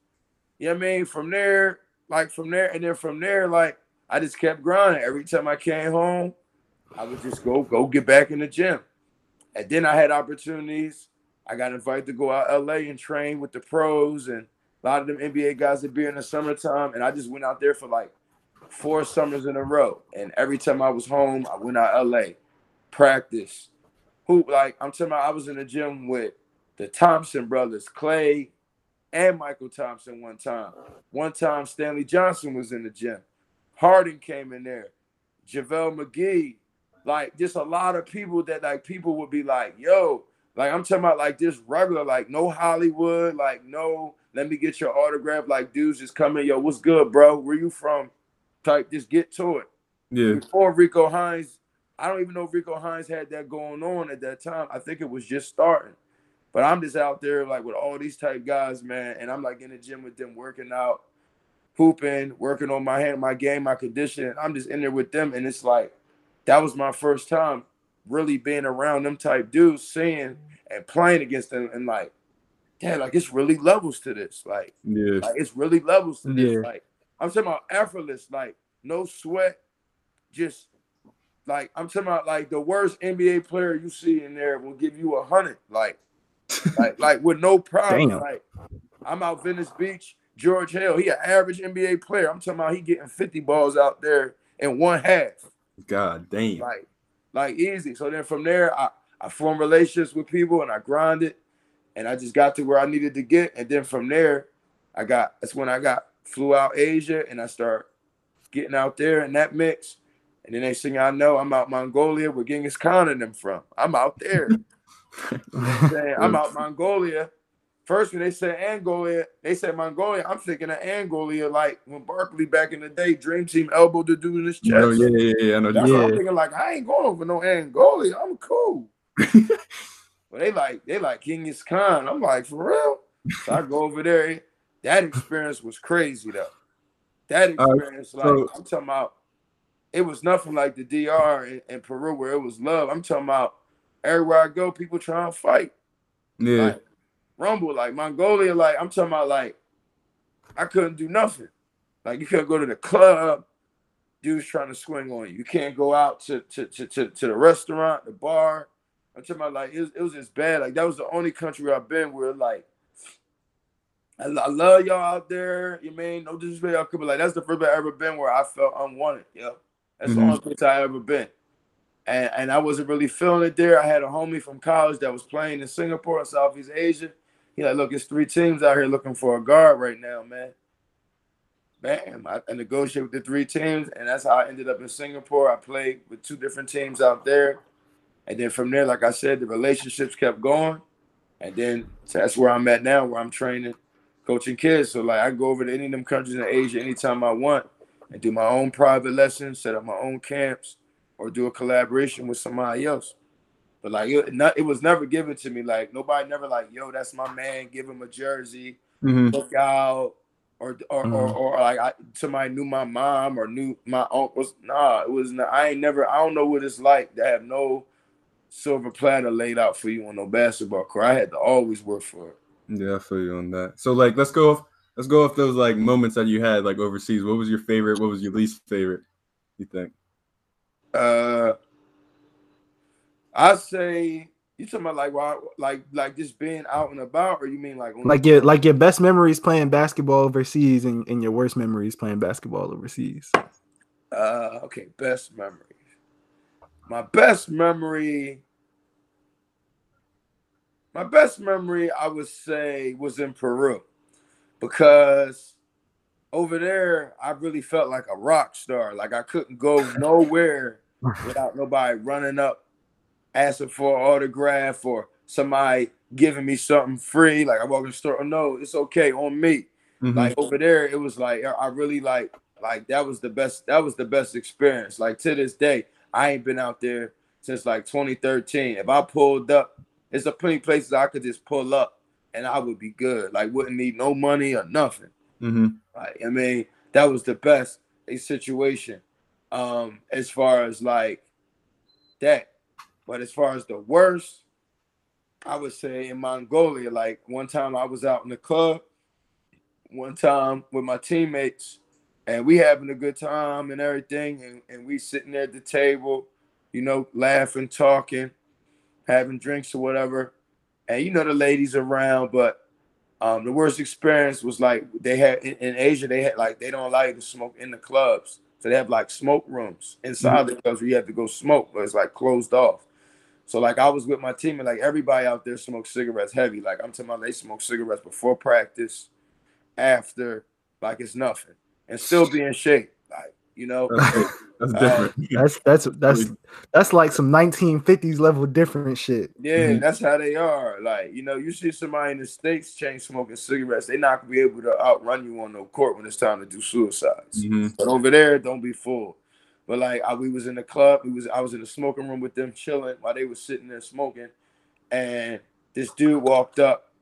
You know what I mean? From there, like from there, and then from there, like I just kept grinding. Every time I came home, I would just go go get back in the gym. And then I had opportunities. I got invited to go out LA and train with the pros and a lot of them NBA guys that be in the summertime. And I just went out there for like four summers in a row. And every time I was home, I went out LA, practice. Who like I'm telling about I was in the gym with the Thompson brothers, Klay and Mychel Thompson one time. One time Stanley Johnson was in the gym. Harden came in there. JaVale McGee. Like just a lot of people that like people would be like, yo, like I'm talking about like this regular, like no Hollywood, like no, let me get your autograph. Like dudes just come in, yo, what's good, bro? Where you from? Type, just get to it. Yeah. Before Rico Hines, I don't even know if Rico Hines had that going on at that time. I think it was just starting. But I'm just out there like with all these type guys, man, and I'm like in the gym with them working out, hooping, working on my hand, my game, my condition. I'm just in there with them, and it's like that was my first time really being around them type dudes, seeing and playing against them, and like, yeah, like it's really levels to this. Like, Yeah. like it's really levels to this. Yeah. Like I'm talking about effortless, like no sweat, just like I'm talking about like the worst NBA player you see in there will give you a hundred, like, like, like with no problem. Damn. Like I'm out Venice Beach, George Hill, he an average NBA player. I'm talking about he getting 50 balls out there in one half God damn. like like easy. So then from there, I I formed relationships with people and I grinded, and I just got to where I needed to get. And then from there, I got that's when I got flew out Asia and I start getting out there in that mix. And the next thing I know, I'm out Mongolia where Genghis Khan and them from. I'm out there. saying, I'm out Mongolia. First, when they said Angolia, they said Mongolia. I'm thinking of Angolia, like when Barkley back in the day, Dream Team elbowed the dude in his chest. Oh, yeah, yeah, yeah. I know. That's you- what I'm thinking. Like, I ain't going over no Angola. I'm cool. but they like, they like Genghis Khan. I'm like, for real. So I go over there. That experience was crazy though. That Uh, experience, like, I'm talking about, it was nothing like the DR in, in Peru where it was love. I'm talking about everywhere I go, people trying to fight. Yeah. Like, Rumble, like Mongolia, like I'm talking about, like I couldn't do nothing. Like you couldn't go to the club, dudes trying to swing on you. You can't go out to to to to, to the restaurant, the bar. I'm talking about like it was, it was just bad. Like that was the only country I've been where like I, I love y'all out there. You mean no disrespect, y'all could be like that's the first place I ever been where I felt unwanted. Yeah, that's the Mhm. only place I ever been. And, and I wasn't really feeling it there. I had a homie from college that was playing in Singapore Southeast Asia. He like, look, it's three teams out here looking for a guard right now, man. Bam! I, I negotiated with the three teams, and that's how I ended up in Singapore. I played with two different teams out there, and then from there, like I said, the relationships kept going, and then so that's where I'm at now, where I'm training, coaching kids. So like, I go over to any of them countries in Asia anytime I want, and do my own private lessons, set up my own camps, or do a collaboration with somebody else. But like, it, not, it was never given to me. Like nobody never like, yo, that's my man. Give him a jersey Mhm. look out or or, or Mhm. or like I, somebody knew my mom or knew my uncles. Nah, it was not, I ain't never. I don't know what it's like to have no silver platter laid out for you on no basketball court. I had to always work for it. Yeah, I feel you on that. So like let's go off let's go off those like moments that you had like overseas. What was your favorite? What was your least favorite? You think? Uh, I say you talking about like why like like just being out and about, or you mean like like your like your best memories playing basketball overseas and, and your worst memories playing basketball overseas. Uh, okay, best memory. My best memory. My best memory, I would say, was in Peru, because over there I really felt like a rock star. Like I couldn't go nowhere without nobody running up, asking for an autograph or somebody giving me something free. Like I walk in the store, oh no, it's okay on me Mhm. like over there it was like i really like like that was the best that was the best experience like to this day i ain't been out there since like 2013 if i pulled up there's a plenty places i could just pull up and i would be good like wouldn't need no money or nothing Mhm. like i mean that was the best a situation um as far as like that but as far as the worst I would say in Mongolia, like one time I was out in the club, one time with my teammates, and we having a good time and everything, and, and we sitting there at the table, you know, laughing, talking, having drinks or whatever. And you know the ladies around, but um, the worst experience was like they had in, in, Asia, they had like they don't allow you to smoke in the clubs. So they have like smoke rooms inside mm-hmm. the clubs where you have to go smoke, but it's like closed off. So like I was with my team and like everybody out there smokes cigarettes heavy. Like I'm talking about they smoke cigarettes before practice, after, like it's nothing. And still be in shape. Like, you know. That's different. Uh, that's that's that's that's like some 1950s level different shit. Yeah, mm-hmm. that's how they are. Like you know, you see somebody in the states chain smoking cigarettes, they not gonna be able to outrun you on no court when it's time to do suicides. Mm-hmm. But over there, don't be fooled. But like I, we was in the club, we was I was in the smoking room with them chilling while they was sitting there smoking, and this dude walked up.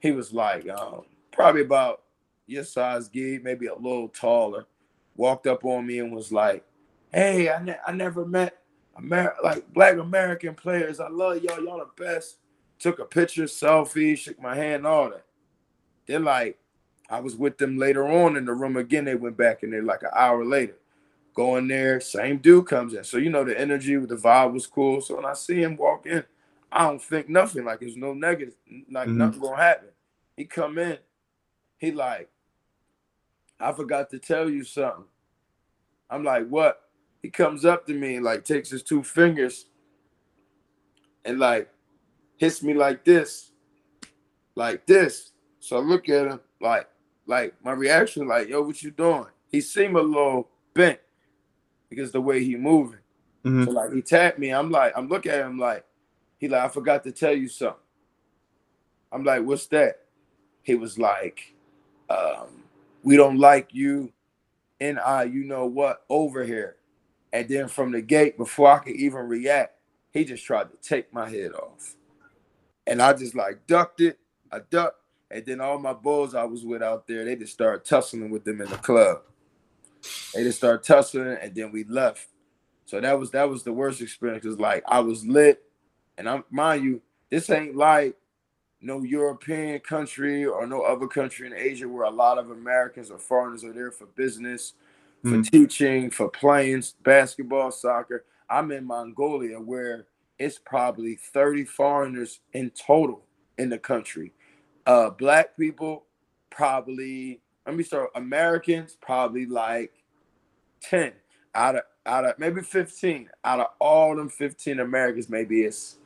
He was like um, probably about your size, gig, maybe a little taller. Walked up on me and was like, hey, I, ne- I never met Amer- like black American players. I love y'all. Y'all the best. Took a picture, selfie, shook my hand, all that. Then like I was with them later on in the room again. They went back in there like an hour later. Going there, same dude comes in. So you know the energy, the vibe was cool. So when I see him walk in, I don't think nothing. Like there's no negative, like mm-hmm. nothing gonna happen. He come in, he like, I forgot to tell you something. I'm like, what? he comes up to me and like takes his two fingers and like hits me like this, like this. So I look at him like, like my reaction, like, yo, what you doing? He seemed a little bent because the way he moving. Mm-hmm. So like he tapped me. I'm like, I'm looking at him like, he like, I forgot to tell you something. I'm like, what's that? He was like, um, we don't like you and I, you know what, over here. And then from the gate, before I could even react, he just tried to take my head off. And I just like ducked it. I ducked. And then all my bulls I was with out there, they just started tussling with them in the club. They just started tussling, and then we left. So that was that was the worst experience. Cause like I was lit, and I'm mind you, this ain't like no European country or no other country in Asia where a lot of Americans or foreigners are there for business for mm. teaching, for playing basketball, soccer. I'm in Mongolia where it's probably 30 foreigners in total in the country. Uh, black people, probably, let me start, Americans, probably like 10 out of out of maybe 15 out of all them 15 Americans, maybe it's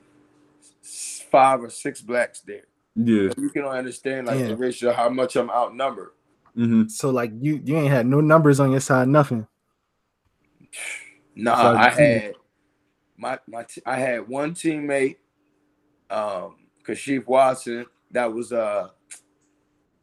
five or six blacks there. Yeah. So you can understand like yeah. the ratio, how much I'm outnumbered. Mm-hmm. So like you you ain't had no numbers on your side, nothing. Nah, I had my my t- I had one teammate, um, Kashif Watson. That was uh,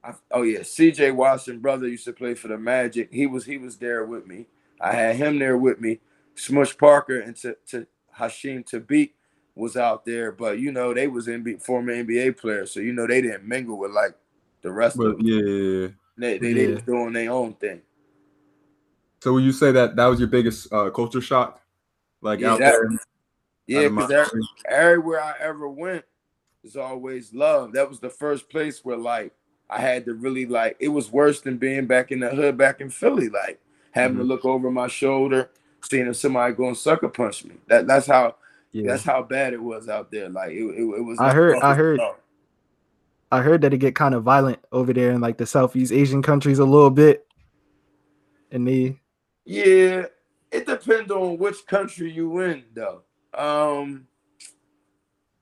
I, oh yeah, C.J. Watson brother used to play for the Magic. He was he was there with me. I had him there with me. Smush Parker and to, to Hasheem Thabeet was out there, but you know they was in former NBA players, so you know they didn't mingle with like the rest but, of them. Yeah, they they, yeah. they just doing their own thing. So would you say that that was your biggest uh, culture shock, like yeah, out that, there? Yeah, because everywhere I ever went is always love. That was the first place where like I had to really like. It was worse than being back in the hood back in Philly, like having mm-hmm. to look over my shoulder, seeing if somebody going sucker punch me. That that's how. Yeah. That's how bad it was out there. Like it, it, it was. I heard. I heard. I heard that it get kind of violent over there in like the Southeast Asian countries a little bit. And the yeah, it depends on which country you in though. Um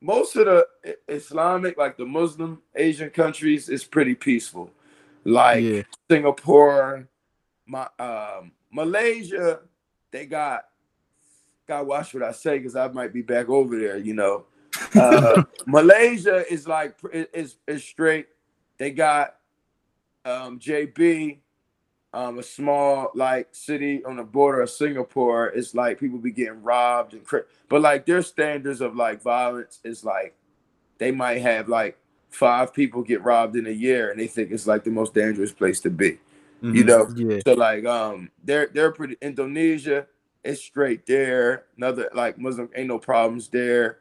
most of the Islamic, like the Muslim Asian countries, is pretty peaceful. Like yeah. Singapore, my um, Malaysia, they got gotta watch what I say because I might be back over there, you know. Uh, Malaysia is like is is straight. They got um, JB, um, a small like city on the border of Singapore. It's like people be getting robbed and cra- but like their standards of like violence is like they might have like five people get robbed in a year and they think it's like the most dangerous place to be. Mm-hmm. You know, yeah. so like um they're they're pretty Indonesia, it's straight there. Another like Muslim ain't no problems there.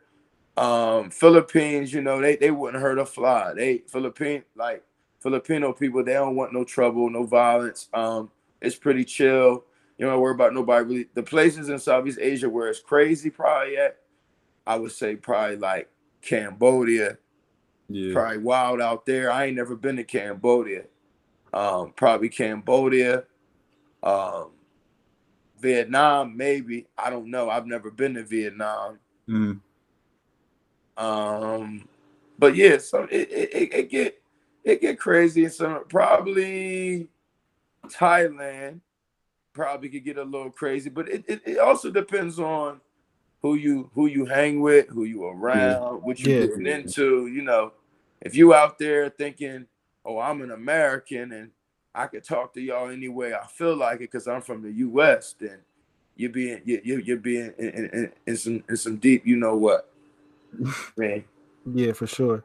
Um, Philippines, you know, they they wouldn't hurt a fly. They Philippine like Filipino people, they don't want no trouble, no violence. Um, it's pretty chill. You don't worry about nobody really. The places in Southeast Asia where it's crazy, probably at, I would say probably like Cambodia. Yeah. Probably wild out there. I ain't never been to Cambodia. Um, probably Cambodia. Um, Vietnam, maybe. I don't know. I've never been to Vietnam. Mm. Um, but yeah, so it, it, it, it get it get crazy and some probably Thailand probably could get a little crazy, but it, it, it also depends on who you who you hang with, who you around, what you Yeah. getting into. You know, if you out there thinking, "Oh, I'm an American and I could talk to y'all any way I feel like it because I'm from the U.S., then you're being you you you're being in, in, in, in some in some deep, you know what, man. Yeah, for sure.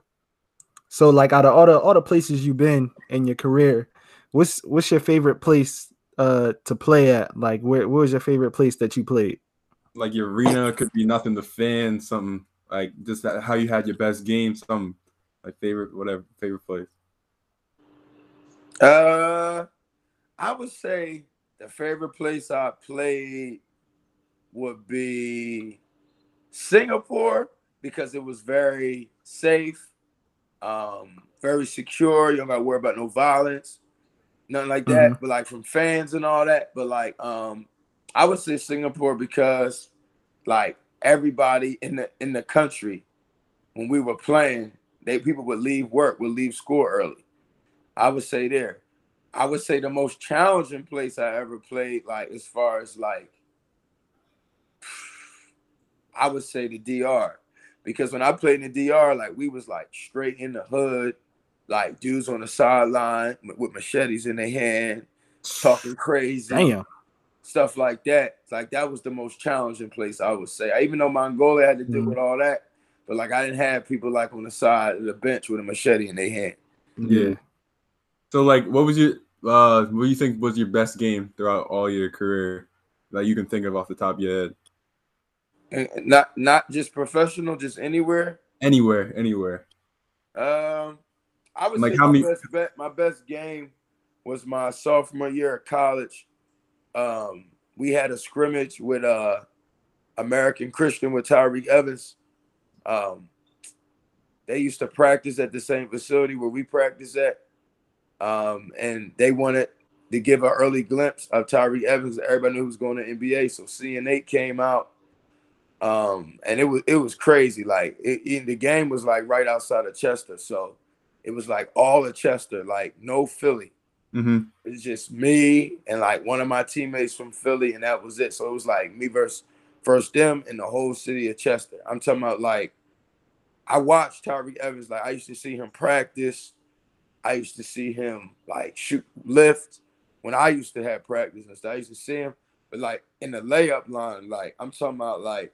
So like out of all the all the places you've been in your career, what's what's your favorite place uh to play at? Like where where was your favorite place that you played? Like your arena could be nothing to fan, something like just that, how you had your best game, some like favorite whatever favorite place. Uh, I would say the favorite place I played would be Singapore because it was very safe, um, very secure. You don't got to worry about no violence, nothing like that. But like from fans and all that. But like, um, I would say Singapore because like everybody in the in the country when we were playing, they people would leave work, would leave school early. I would say there. I would say the most challenging place I ever played, like as far as like, I would say the DR, because when I played in the DR, like we was like straight in the hood, like dudes on the sideline with- with machetes in their hand, talking crazy, Damn. stuff like that. Like that was the most challenging place I would say. Even though Mongolia had to deal Mhm. with all that, but like I didn't have people like on the side of the bench with a machete in their hand. Yeah. So like what was your uh what do you think was your best game throughout all your career that you can think of off the top of your head? And and not not just professional, just anywhere. Anywhere, anywhere. Um, I would Like, how my many- best bet, my best game was my sophomore year at college. Um, we had a scrimmage with uh American Christian with Tyreke Evans. Um, they used to practice at the same facility where we practice at. Um, and they wanted to give an early glimpse of Tyreke Evans. Everybody knew he was going to NBA. So CN8 came out. Um, and it was it was crazy. Like it, it- the game was like right outside of Chester. So it was like all of Chester, like no Philly. Mm-hmm. It's just me and like one of my teammates from Philly, and that was it. So it was like me versus first them in the whole city of Chester. I'm talking about like I watched Tyreke Evans. Like I used to see him practice. I used to see him like shoot lift when I used to have practice and stuff. I used to see him, but like in the layup line, like I'm talking about like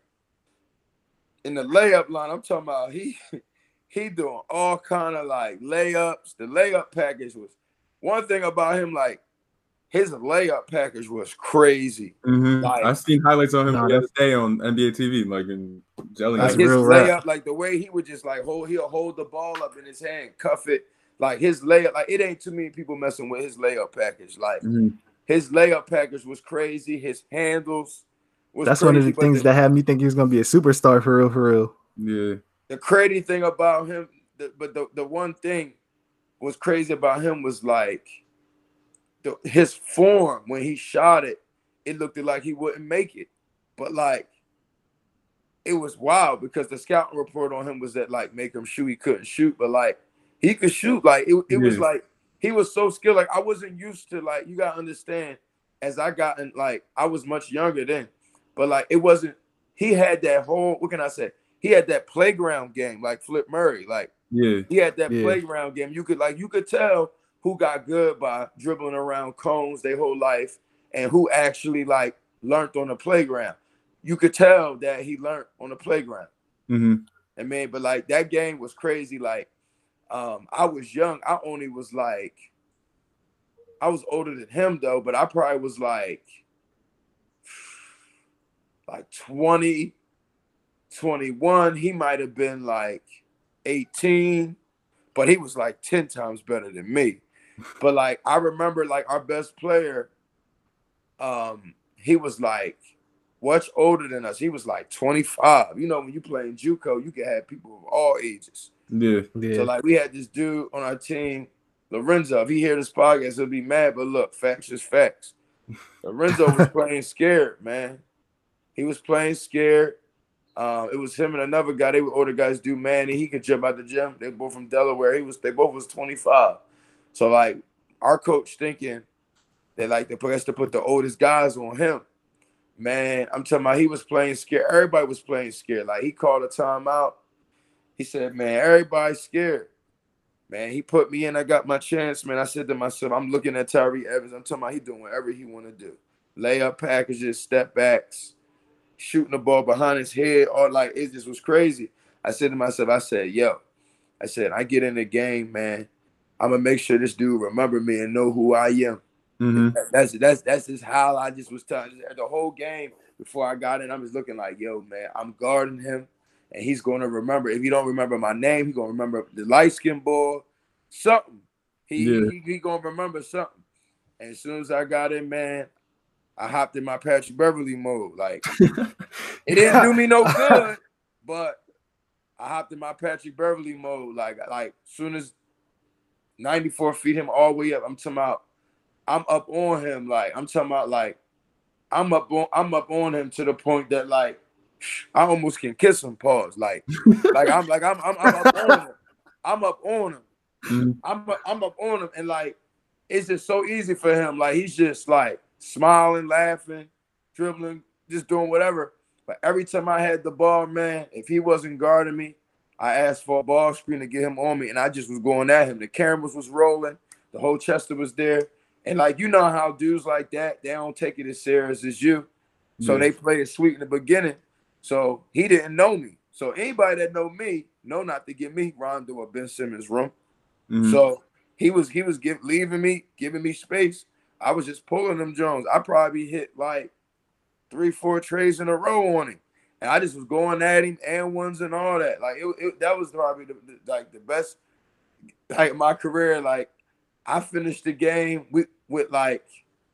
in the layup line, I'm talking about he he doing all kind of like layups. The layup package was one thing about him, like his layup package was crazy. Mm-hmm. Like- I've seen highlights on him Nah, the other day on NBA TV, like in jelly. Like his real layup, rap. like the way he would just like hold, he'll hold the ball up in his hand, cuff it. Like his layup, like it ain't too many people messing with his layup package. Like Mhm. his layup package was crazy. His handles was That's one of the crazy, but things that had me think he was gonna be a superstar for real, for real. Yeah. the crazy thing about him, the, but the, the one thing was crazy about him was like the, his form when he shot it, it looked like he wouldn't make it. But like it was wild because the scouting report on him was that like make him shoot, he couldn't shoot, but like he could shoot. Like it, it was like he was so skilled. Like I wasn't used to like you gotta understand as I gotten like I was much younger then, but like it wasn't he had that whole what can I say? He had that playground game like Flip Murray. Like Yeah. he had that Yeah. playground game. You could like you could tell who got good by dribbling around cones their whole life and who actually like learned on the playground. You could tell that he learned on the playground. Mm-hmm. And man, but like that game was crazy. Like, um, I was young. I only was like, I was older than him though, but I probably was like, like 20, 21, he might have been like 18, but he was like 10 times better than me. But like I remember like our best player, um, he was like much older than us. He was like 25. You know, when you play in JUCO, you can have people of all ages. Yeah. Yeah. So like we had this dude on our team, Lorenzo. If he hear this podcast, he'll be mad. But look, facts is facts. Lorenzo was playing scared, man. He was playing scared. Uh, it was him and another guy. They were older guys do Manny. He could jump out the gym. They both from Delaware. He was they both was 25. So like our coach thinking they like the place to put the oldest guys on him. Man, I'm telling about he was playing scared. Everybody was playing scared. Like he called a timeout. He said, Man, everybody's scared. Man, he put me in. I got my chance, man. I said to myself, I'm looking at Tyree Evans. I'm talking about he doing whatever he want to do. Layup packages, step backs, shooting the ball behind his head, or like it just was crazy. I said to myself, I said, yo, I said, I get in the game, man. I'm gonna make sure this dude remember me and know who I am. Mm-hmm. That's that's that's just how I just was telling the whole game before I got in. I'm just looking like, yo, man, I'm guarding him, and he's gonna remember. If you don't remember my name, he's gonna remember the light skin boy, something. He, Yeah. he he gonna remember something. And as soon as I got in, man, I hopped in my Patrick Beverley mode. Like it didn't do me no good, but I hopped in my Patrick Beverley mode. Like like soon as 94 feet him all the way up, I'm talking about I'm up on him. Like I'm talking about like I'm up on I'm up on him to the point that like I almost can kiss him. Pause. Like like I'm like I'm I'm, I'm up on him. I'm up on him. Mhm. I'm up, I'm up on him, and like it's just so easy for him. Like he's just like smiling, laughing, dribbling, just doing whatever. But every time I had the ball, man, if he wasn't guarding me, I asked for a ball screen to get him on me, and I just was going at him. The cameras was rolling, the whole Chester was there, and like you know how dudes like that, they don't take it as serious as you, so Yeah. they play it sweet in the beginning. So he didn't know me. So anybody that know me know not to give me Rondo or Ben Simmons room. Mhm. So he was he was give, leaving me, giving me space. I was just pulling them Jones. I probably hit like three, four trays in a row on him, and I just was going at him and ones and all that. Like it, it that was probably the, the- like the best like my career. Like I finished the game with with like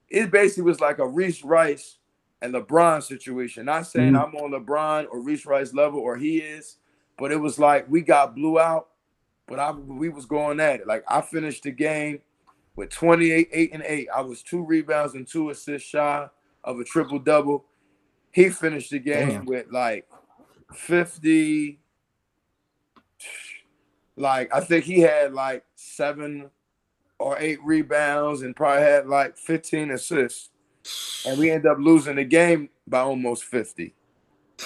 it basically was like a Reese Rice and LeBron situation. Not saying Mhm. I'm on LeBron or Reese Rice level or he is, but it was like we got blew out, but I we was going at it. Like I finished the game with 28, 8, and 8. I was two rebounds and two assists shy of a triple double. He finished the game Damn. with like 50. Like I think he had like seven or eight rebounds and probably had like 15 assists. And we ended up losing the game by almost 50. You know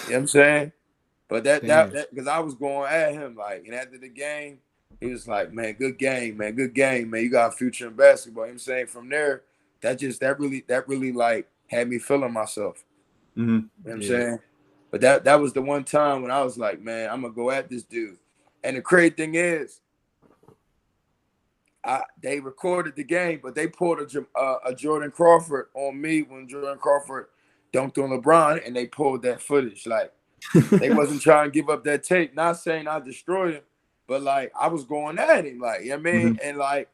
what I'm saying? But that that because I was going at him like, and after the game, he was like, "Man, good game, man, good game, man. You got a future in basketball." You know what I'm saying from there, that just that really that really like had me feeling myself. Mhm. You know what I'm Yeah. saying? But that that was the one time when I was like, man, I'm gonna go at this dude. And the crazy thing is, I they recorded the game, but they pulled a, uh, a Jordan Crawford on me when Jordan Crawford dunked on LeBron, and they pulled that footage. Like they wasn't trying to give up that tape. Not saying I destroyed him, but like I was going at him, like you know what I mean, mm-hmm. and like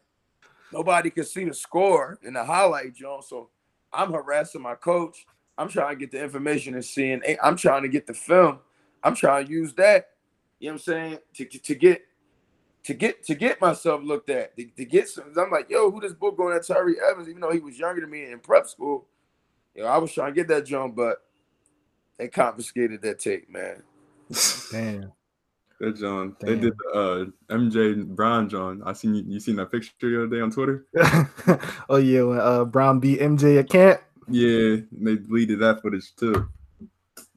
nobody could see the score in the highlight, John. So I'm harassing my coach. I'm trying to get the information and seeing. I'm trying to get the film. I'm trying to use that. You know what I'm saying? To, to, to get to get to get myself looked at. To, to get some. I'm like, yo, who this book going at Tyree Evans? Even though he was younger than me in prep school. You know, I was trying to get that jump, but they confiscated that tape, man. Damn. That John, they did the uh, MJ Brown John. I seen you, you seen that picture the other day on Twitter. oh yeah, when uh Brown beat MJ at camp, Yeah, they deleted that footage too.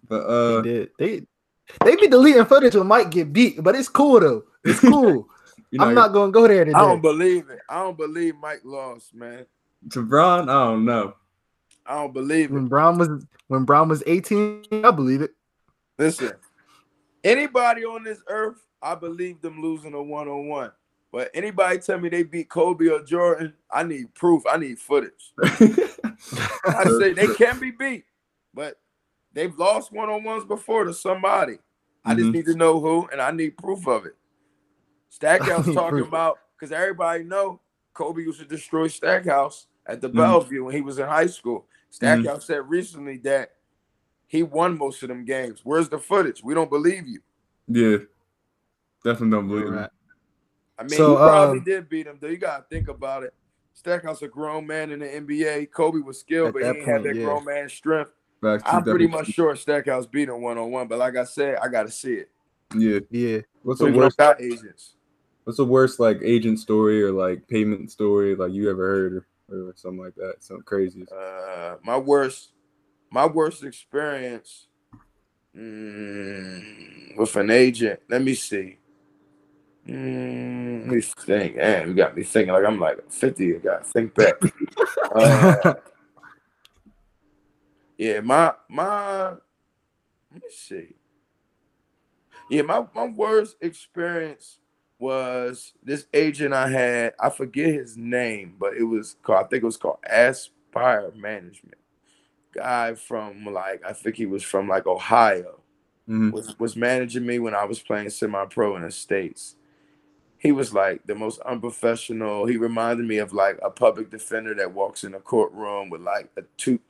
But they uh, did. They they be deleting footage when Mike get beat, but it's cool though. It's cool. you know, I'm not gonna go there today. I don't believe it. I don't believe Mike lost, man. to Brown. I don't know. I don't believe it. when Brown was when Brown was 18, I believe it. Listen, anybody on this earth, I believe them losing a one on one. But anybody tell me they beat Kobe or Jordan, I need proof. I need footage. I say they can be beat, but they've lost one on ones before to somebody. I just Mhm. need to know who, and I need proof of it. Stackhouse talking about because everybody know Kobe used to destroy Stackhouse at the Mhm. Bellevue when he was in high school. Stackhouse said recently that he won most of them games. Where's the footage? We don't believe you. Yeah. Definitely don't believe Right. it. I mean, So, he probably um, did beat him, though. You gotta think about it. Stackhouse a grown man in the NBA. Kobe was skilled, but he that didn't have that yeah. grown man strength. Facts, I'm pretty much sure Stackhouse beat him one on one, but like I said, I gotta see it. Yeah. Yeah. What's So the worst? got agents. What's the worst like agent story or like payment story like you ever heard or, or something like that? Something crazy. Uh, my worst, my worst experience mm, with an agent. Let me see. Mm, let me think. Man, you got me thinking like I'm like 50. I got to think back. Uh, yeah, my my. Let me see. Yeah, my my worst experience was this agent I had. I forget his name, but it was called. I think it was called Aspire Management. Guy from like I think he was from like Ohio Mhm. was was managing me when I was playing semi-pro in the states. He was like the most unprofessional. He reminded me of like a public defender that walks in a courtroom with like a two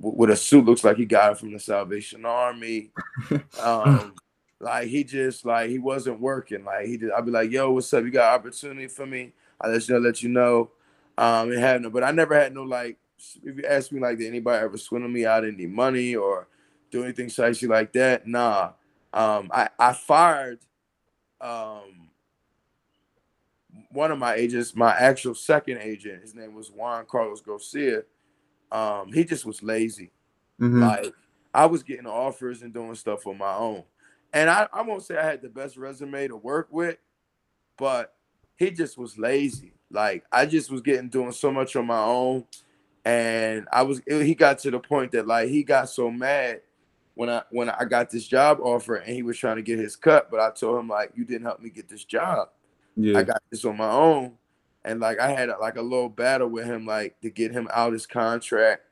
with a suit looks like he got it from the Salvation Army. Um, like he just like he wasn't working. Like he did. I'd be like, "Yo, what's up? You got opportunity for me? I let you know, let you know." Um, it had no, but I never had no like. If you ask me like, did anybody ever swindle me out any money or do anything sexy like that? Nah. Um, I I fired um one of my agents, my actual second agent. His name was Juan Carlos Garcia. Um, he just was lazy. Mhm. Like I was getting offers and doing stuff on my own. And I, I won't say I had the best resume to work with, but he just was lazy. Like I just was getting doing so much on my own. And I was he got to the point that like he got so mad when I when I got this job offer and he was trying to get his cut, but I told him like you didn't help me get this job. Yeah. I got this on my own. And like I had like a little battle with him, like to get him out his contract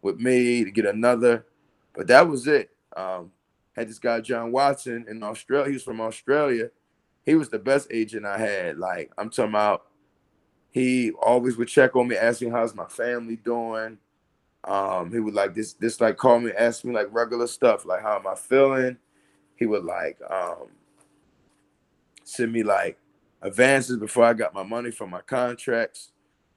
with me to get another. But that was it. Um, had this guy John Watson in Australia. He was from Australia. He was the best agent I had. Like I'm talking about, he always would check on me, ask me how's my family doing. Um, he would like this, this like call me, ask me like regular stuff, like how am I feeling. He would like um send me like advances before I got my money from my contracts.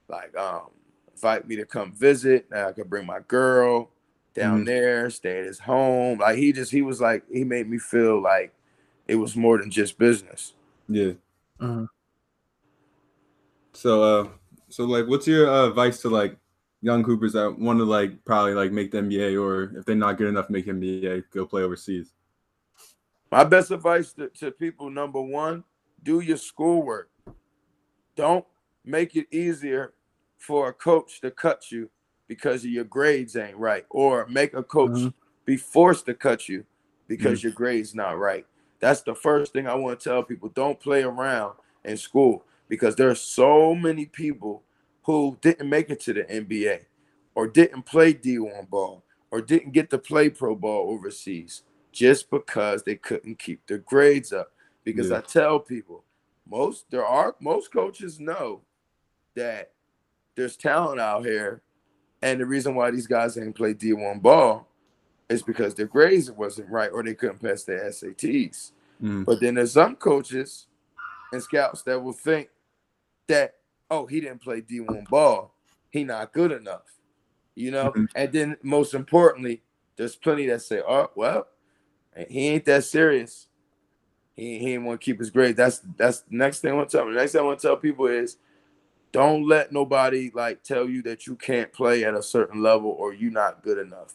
Like um invite me to come visit. Now I could bring my girl down Mhm. there, stay at his home. Like he just he was like he made me feel like it was more than just business. Yeah. Mhm. So uh so like what's your uh, advice to like young Coopers that want to like probably like make the NBA or if they're not good enough make NBA, go play overseas? My best advice to, to people number one, do your schoolwork. Don't make it easier for a coach to cut you because your grades ain't right, or make a coach Mhm. be forced to cut you because your grades not right. That's the first thing I want to tell people. Don't play around in school because there are so many people who didn't make it to the NBA or didn't play D1 ball or didn't get to play pro ball overseas just because they couldn't keep their grades up. Because Yeah. I tell people, most there are most coaches know that there's talent out here, and the reason why these guys ain't play D1 ball is because their grades wasn't right or they couldn't pass their SATs. Mm. But then there's some coaches and scouts that will think that, oh, he didn't play D1 ball. He not good enough. You know? Mhm. And then most importantly, there's plenty that say, oh, well, he ain't that serious. He, he ain't want to keep his grade. That's that's the next thing I want to tell. The next thing I want to tell people is don't let nobody like tell you that you can't play at a certain level or you're not good enough.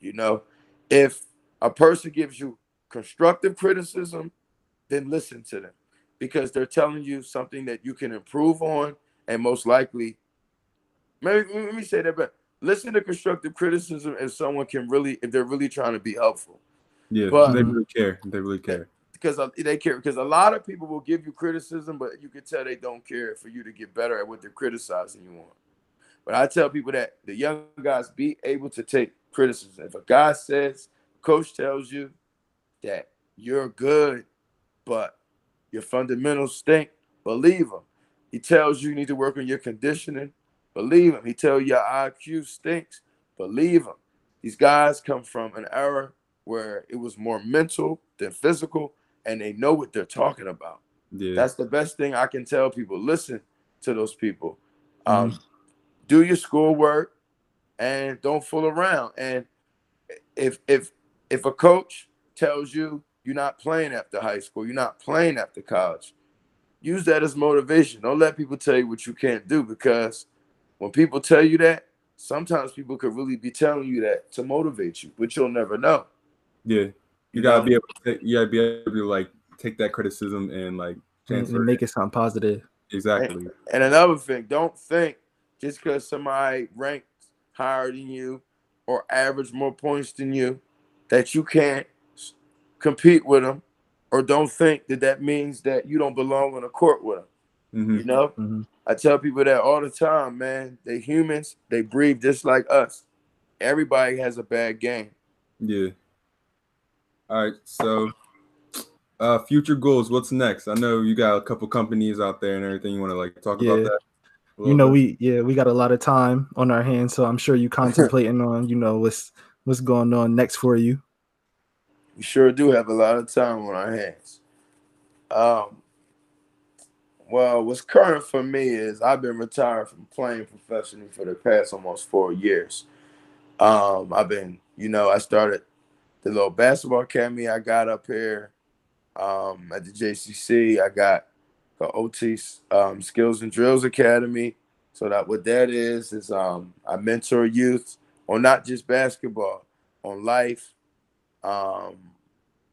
You know, if a person gives you constructive criticism, then listen to them because they're telling you something that you can improve on and most likely maybe let me say that but listen to constructive criticism if someone can really if they're really trying to be helpful Yeah. But- they really care. They really care. because uh, they care because a lot of people will give you criticism but you can tell they don't care for you to get better at what they're criticizing you on but i tell people that the young guys be able to take criticism if a guy says coach tells you that you're good, but your fundamentals stink. Believe him. He tells you you need to work on your conditioning. Believe him. He tells you your IQ stinks. Believe him. These guys come from an era where it was more mental than physical, and they know what they're talking about. Yeah. That's the best thing I can tell people. Listen to those people. Um, mm-hmm. Do your schoolwork and don't fool around. And if if if a coach tells you you're not playing after high school, you're not playing after college, use that as motivation. Don't let people tell you what you can't do because when people tell you that, sometimes people could really be telling you that to motivate you, but you'll never know. Yeah, you, you gotta know? be able. To, you gotta be able to like take that criticism and like transfer and make it sound positive. Exactly. And, and another thing, don't think just because somebody ranked higher than you or average more points than you that you can't compete with them or don't think that that means that you don't belong on a court with them. Mm-hmm. You know, mm-hmm. I tell people that all the time, man. They humans, they breathe just like us. Everybody has a bad game. Yeah. All right. So, uh, future goals. What's next? I know you got a couple companies out there and everything. You want to like talk yeah. about that? You know, bit? we yeah, we got a lot of time on our hands, so I'm sure you contemplating on you know what's what's going on next for you. We sure do have a lot of time on our hands. Um, well, what's current for me is I've been retired from playing professionally for the past almost four years. Um, I've been, you know, I started the little basketball academy I got up here um, at the JCC. I got the OT um, Skills and Drills Academy. So that what that is is um, I mentor youth on not just basketball, on life. Um,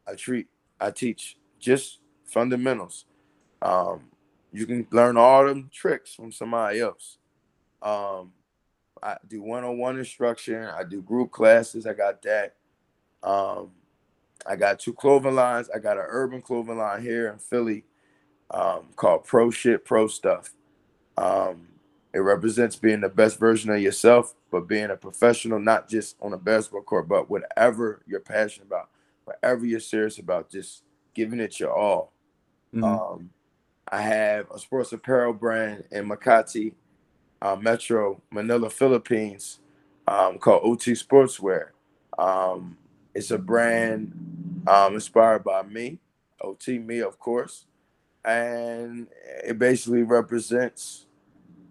I treat, I teach just fundamentals. Um, you can learn all them tricks from somebody else. Um, I do one-on-one instruction. I do group classes. I got that. Um, I got two clothing lines. I got an urban clothing line here in Philly um, called Pro Shit Pro Stuff. Um, it represents being the best version of yourself, but being a professional, not just on a basketball court, but whatever you're passionate about, whatever you're serious about, just giving it your all. Mm-hmm. Um, I have a sports apparel brand in Makati, uh, Metro, Manila, Philippines, um, called OT Sportswear. Um, it's a brand um, inspired by me, OT me, of course, and it basically represents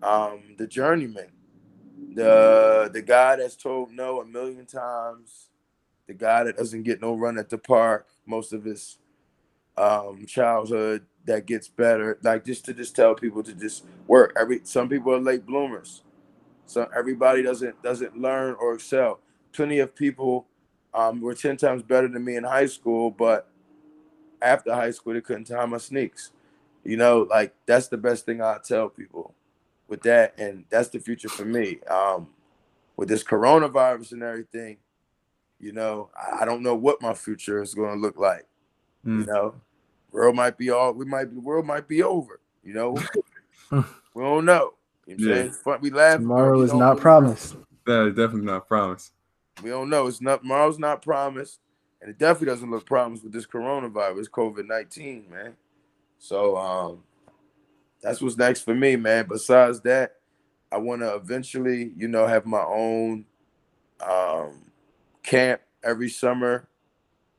um, the journeyman, the the guy that's told no a million times, the guy that doesn't get no run at the park most of his um, childhood that gets better. Like just to just tell people to just work. Every some people are late bloomers. So everybody doesn't doesn't learn or excel. Plenty of people um, were ten times better than me in high school, but after high school they couldn't tie my sneaks. You know, like that's the best thing I tell people with that, and that's the future for me. Um, with this coronavirus and everything, you know, I don't know what my future is going to look like. Mm. You know, world might be all we might be the world might be over. You know, we don't know. You know yeah. Saying? We laugh. Tomorrow is not promised. That is definitely not promised. We don't know. It's not tomorrow's not promised, and it definitely doesn't look promised with this coronavirus, COVID nineteen, man. So um, that's what's next for me, man. Besides that, I want to eventually, you know, have my own um, camp every summer.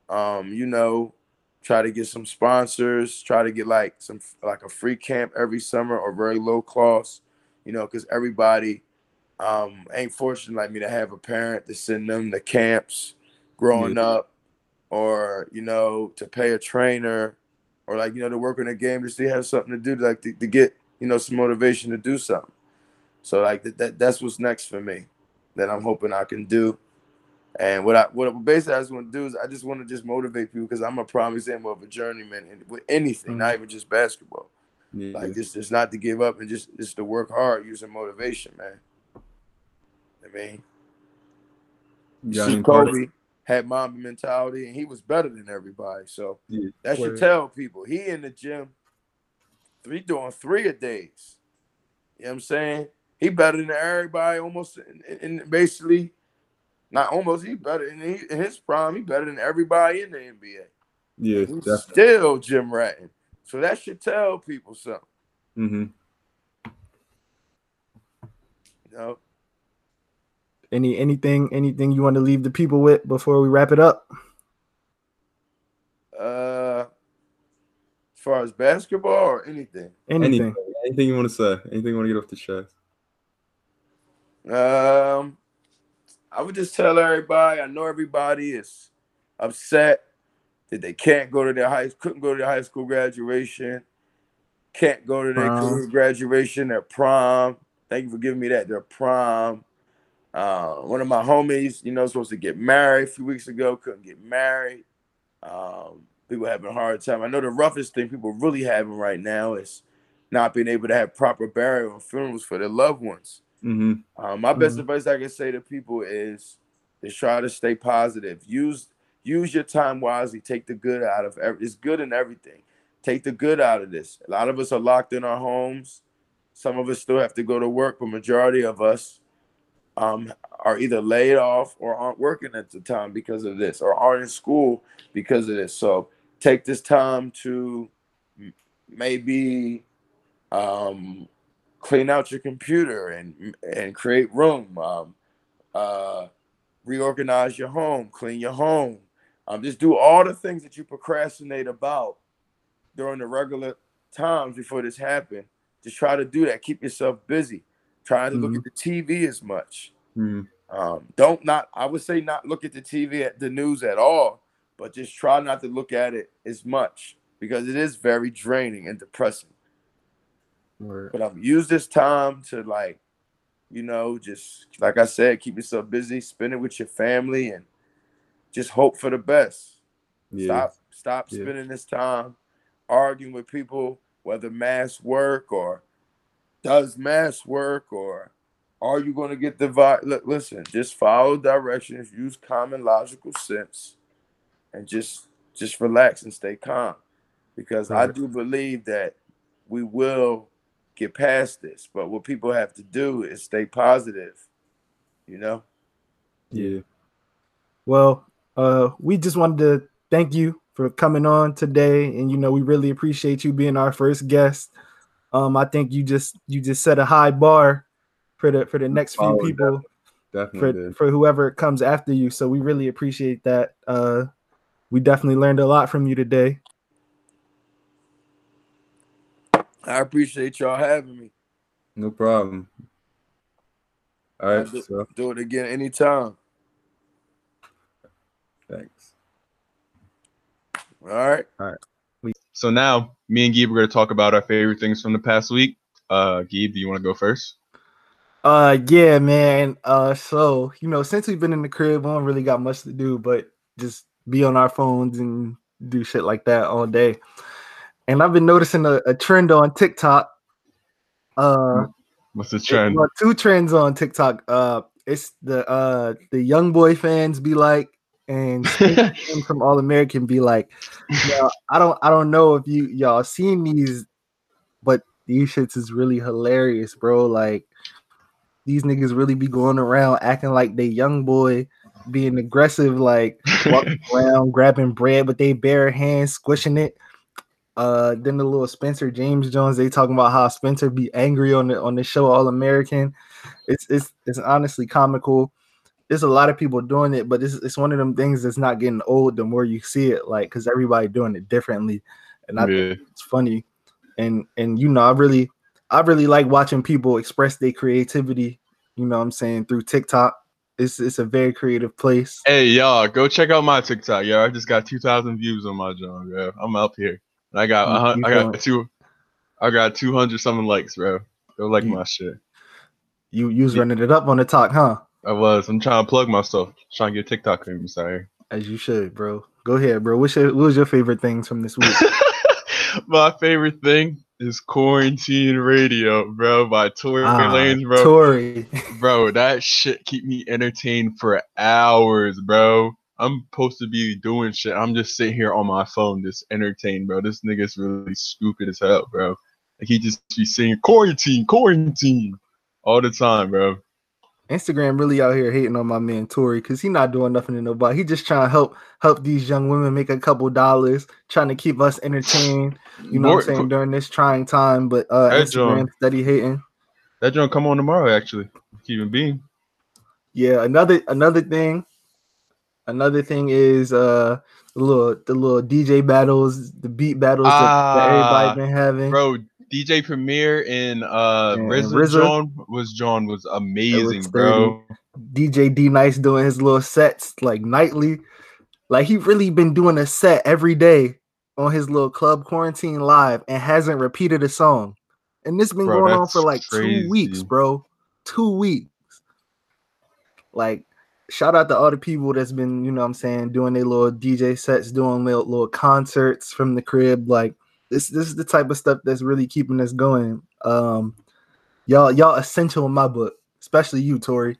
Um, you know, try to get some sponsors, try to get like some like a free camp every summer or very low cost, you know, because everybody um, ain't fortunate like me to have a parent to send them to camps growing up, or you know, to pay a trainer, or like you know, to work in a game just to have something to do, like to, to get you know some motivation to do something. So like that, that that's what's next for me that I'm hoping I can do. And what I what basically I just want to do is I just want to just motivate people because I'm a prime example of a journeyman and with anything, mm-hmm. not even just basketball. Yeah. Like just just not to give up and just just to work hard using motivation, man. I mean, yeah, Kobe had Mamba mentality and he was better than everybody. So yeah. that should tell people he in the gym, three doing three a days. You know what I'm saying? He better than everybody almost and basically not almost. He better in, he, in his prime. He better than everybody in the NBA. Yeah, He's definitely. still gym ratting. So that should tell people something. Mm-hmm. You know? Any anything anything you want to leave the people with before we wrap it up? Uh, as far as basketball or anything. Anything. Anything, anything you want to say? Anything you want to get off the chest? Um, I would just tell everybody. I know everybody is upset that they can't go to their high, couldn't go to their high school graduation, can't go to their Prom. graduation, their prom. Thank you for giving me that. Their prom. Uh, one of my homies, you know, supposed to get married a few weeks ago, couldn't get married. Um, people having a hard time. I know the roughest thing people really having right now is not being able to have proper burial and funerals for their loved ones. hmm Um, my best Mhm. advice I can say to people is is try to stay positive. Use use your time wisely. Take the good out of every. It's good in everything. Take the good out of this. A lot of us are locked in our homes. Some of us still have to go to work, but majority of us um, are either laid off or aren't working at the time because of this, or aren't in school because of this. So take this time to maybe um, clean out your computer and and create room. Um, uh, reorganize your home, clean your home. Um, just do all the things that you procrastinate about during the regular times before this happened. Just try to do that. Keep yourself busy. Try to look Mhm. at the TV as much. hmm Um, don't not. I would say not look at the TV at the news at all, but just try not to look at it as much because it is very draining and depressing. But I've used this time to like, you know, just like I said, keep yourself busy, spend it with your family, and just hope for the best. Yeah. Stop, stop Yeah. spending this time arguing with people whether mass work or does mass work or are you going to get the vi- listen, just follow directions, use common logical sense, and just just relax and stay calm. Because I do believe that we will get past this. But what people have to do is stay positive. You know? Yeah. Well, uh, we just wanted to thank you for coming on today, and you know we really appreciate you being our first guest. Um, I think you just you just set a high bar for the for the next few Oh, people Definitely for for whoever comes after you. So we really appreciate that. Uh, we definitely learned a lot from you today. I appreciate y'all having me. No problem. All right. I'll do, So do it again anytime. thanks. All right. All right. So now, me and Gabe are going to talk about our favorite things from the past week. Uh, Gabe, do you want to go first? Uh yeah, man. Uh so you know, since we've been in the crib, we don't really got much to do but just be on our phones and do shit like that all day. And I've been noticing a, a trend on TikTok. Uh What's the it- trend? well, two trends on TikTok. Uh it's the uh the YoungBoy fans be like and from All American be like, yeah, I don't I don't know if you y'all seen these, but these shits is really hilarious, bro. Like these niggas really be going around acting like they YoungBoy, being aggressive, like walking around grabbing bread with their bare hands, squishing it. Uh, then the little Spencer James Jones, they talking about how Spencer be angry on the on the show All American. It's it's it's honestly comical. There's a lot of people doing it, but it's it's one of them things that's not getting old the more you see it, like because everybody doing it differently, and I Yeah. think it's funny. And and you know, I really I really like watching people express their creativity. You know, what I'm saying through TikTok. It's it's a very creative place. Hey, y'all, go check out my TikTok, yo. I just got 2,000 views on my job, bro. I'm up here. And I got, You- a hun- you I got two, I got 200 something likes, bro. Go like You- my shit. You you was running it up on the talk, huh? I was. I'm trying to plug myself. Trying to get TikTok famous sorry. As you should, bro. Go ahead, bro. What's your, what was your favorite things from this week? my favorite thing is quarantine radio, bro, by Tory Ah, Lanez, bro. Tory. bro, that shit keep me entertained for hours, bro. I'm supposed to be doing shit. I'm just sitting here on my phone, just entertained, bro. This nigga's really stupid as hell, bro. Like he just be saying quarantine, quarantine all the time, bro. Instagram really out here hating on my man Tory because he not doing nothing to nobody. He just trying to help help these young women make a couple dollars, trying to keep us entertained. You know More- what I'm saying during this trying time. But uh, Instagram John. steady hating. That joint come on tomorrow, actually. Keeping being. Yeah, another another thing, another thing is uh the little the little DJ battles, the beat battles that, that Ah, everybody been having. Bro, DJ Premier and uh And RZA, RZA. John was John was amazing, bro. DJ D-Nice doing his little sets like nightly. Like he really been doing a set every day on his little club quarantine live and hasn't repeated a song. And this been Bro, going on for like two weeks, bro. Two weeks. Like shout out to all the people that's been, you know what I'm saying, doing their little DJ sets, doing little, little concerts from the crib. Like this this is the type of stuff that's really keeping us going. Um y'all y'all essential in my book, especially you, Tory.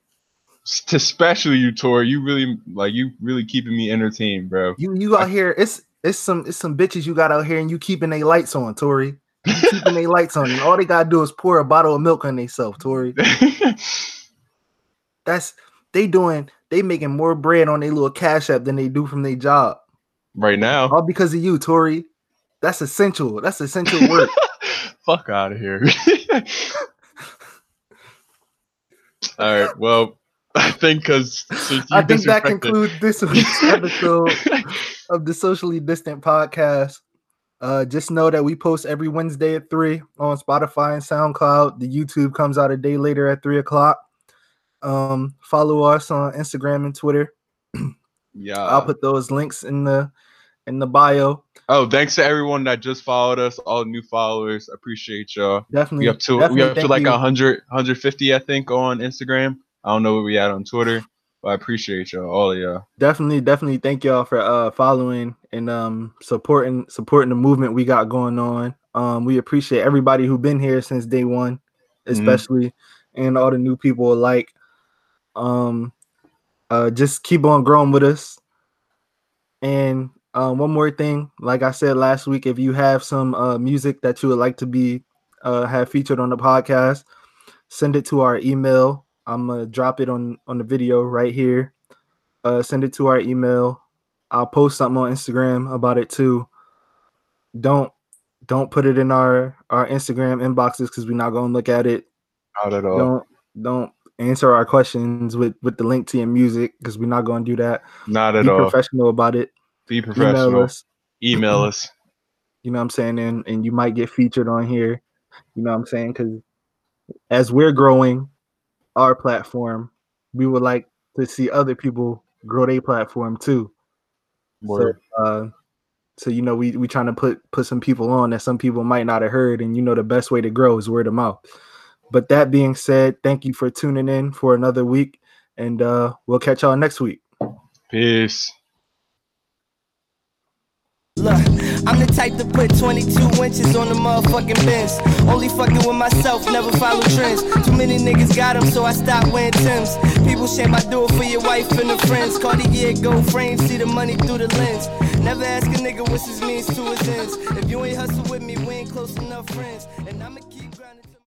Especially you, Tory. You really like you really keeping me entertained, bro. You you out here, it's it's some it's some bitches you got out here and you keeping their lights on, Tory. You keeping their lights on, and all they gotta do is pour a bottle of milk on themselves, Tory. That's they doing they making more bread on their little cash app than they do from their job. right now. All because of you, Tory. That's essential. That's essential work. Fuck out of here. All right. Well, I think because I think that concludes this week's episode of the Socially Distant Podcast. Uh, just know that we post every Wednesday at three on Spotify and SoundCloud. The YouTube comes out a day later at three o'clock. Um, follow us on Instagram and Twitter. Yeah. I'll put those links in the in the bio. oh, thanks to everyone that just followed us, all new followers. Appreciate y'all. Definitely. We up to we up to like you. a 100, 150, I think, on Instagram. I don't know where we at on Twitter, but I appreciate y'all, all of y'all. definitely definitely thank y'all for uh following and um supporting supporting the movement we got going on um we appreciate everybody who been here since day one especially and all the new people alike um uh just keep on growing with us and um one more thing like i said last week if you have some uh music that you would like to be uh have featured on the podcast send it to our email i'm gonna drop it on on the video right here uh, send it to our email. I'll post something on Instagram about it too. Don't don't put it in our our Instagram inboxes because we're not gonna look at it. Not at all. Don't don't answer our questions with with the link to your music because we're not gonna do that. Not at Be all. professional about it. Be Email professional. us. Email us. You know what I'm saying? And and you might get featured on here. You know what I'm saying? Because as we're growing our platform, we would like to see other people grow their platform too. Word. So, uh, so you know, we we trying to put put some people on that some people might not have heard, and you know, the best way to grow is word of mouth. But that being said, thank you for tuning in for another week, and uh, we'll catch y'all next week. Peace. Look, I'm the type to put 22 inches on the motherfucking bench. Only fucking with myself, never follow trends. Too many niggas got 'em, so I stopped wearing Tims. People shame I do it for your wife and her friends. Cartier gold frame, see the money through the lens. Never ask a nigga what's his means to his ends. If you ain't hustle with me, we ain't close enough friends. And I'ma keep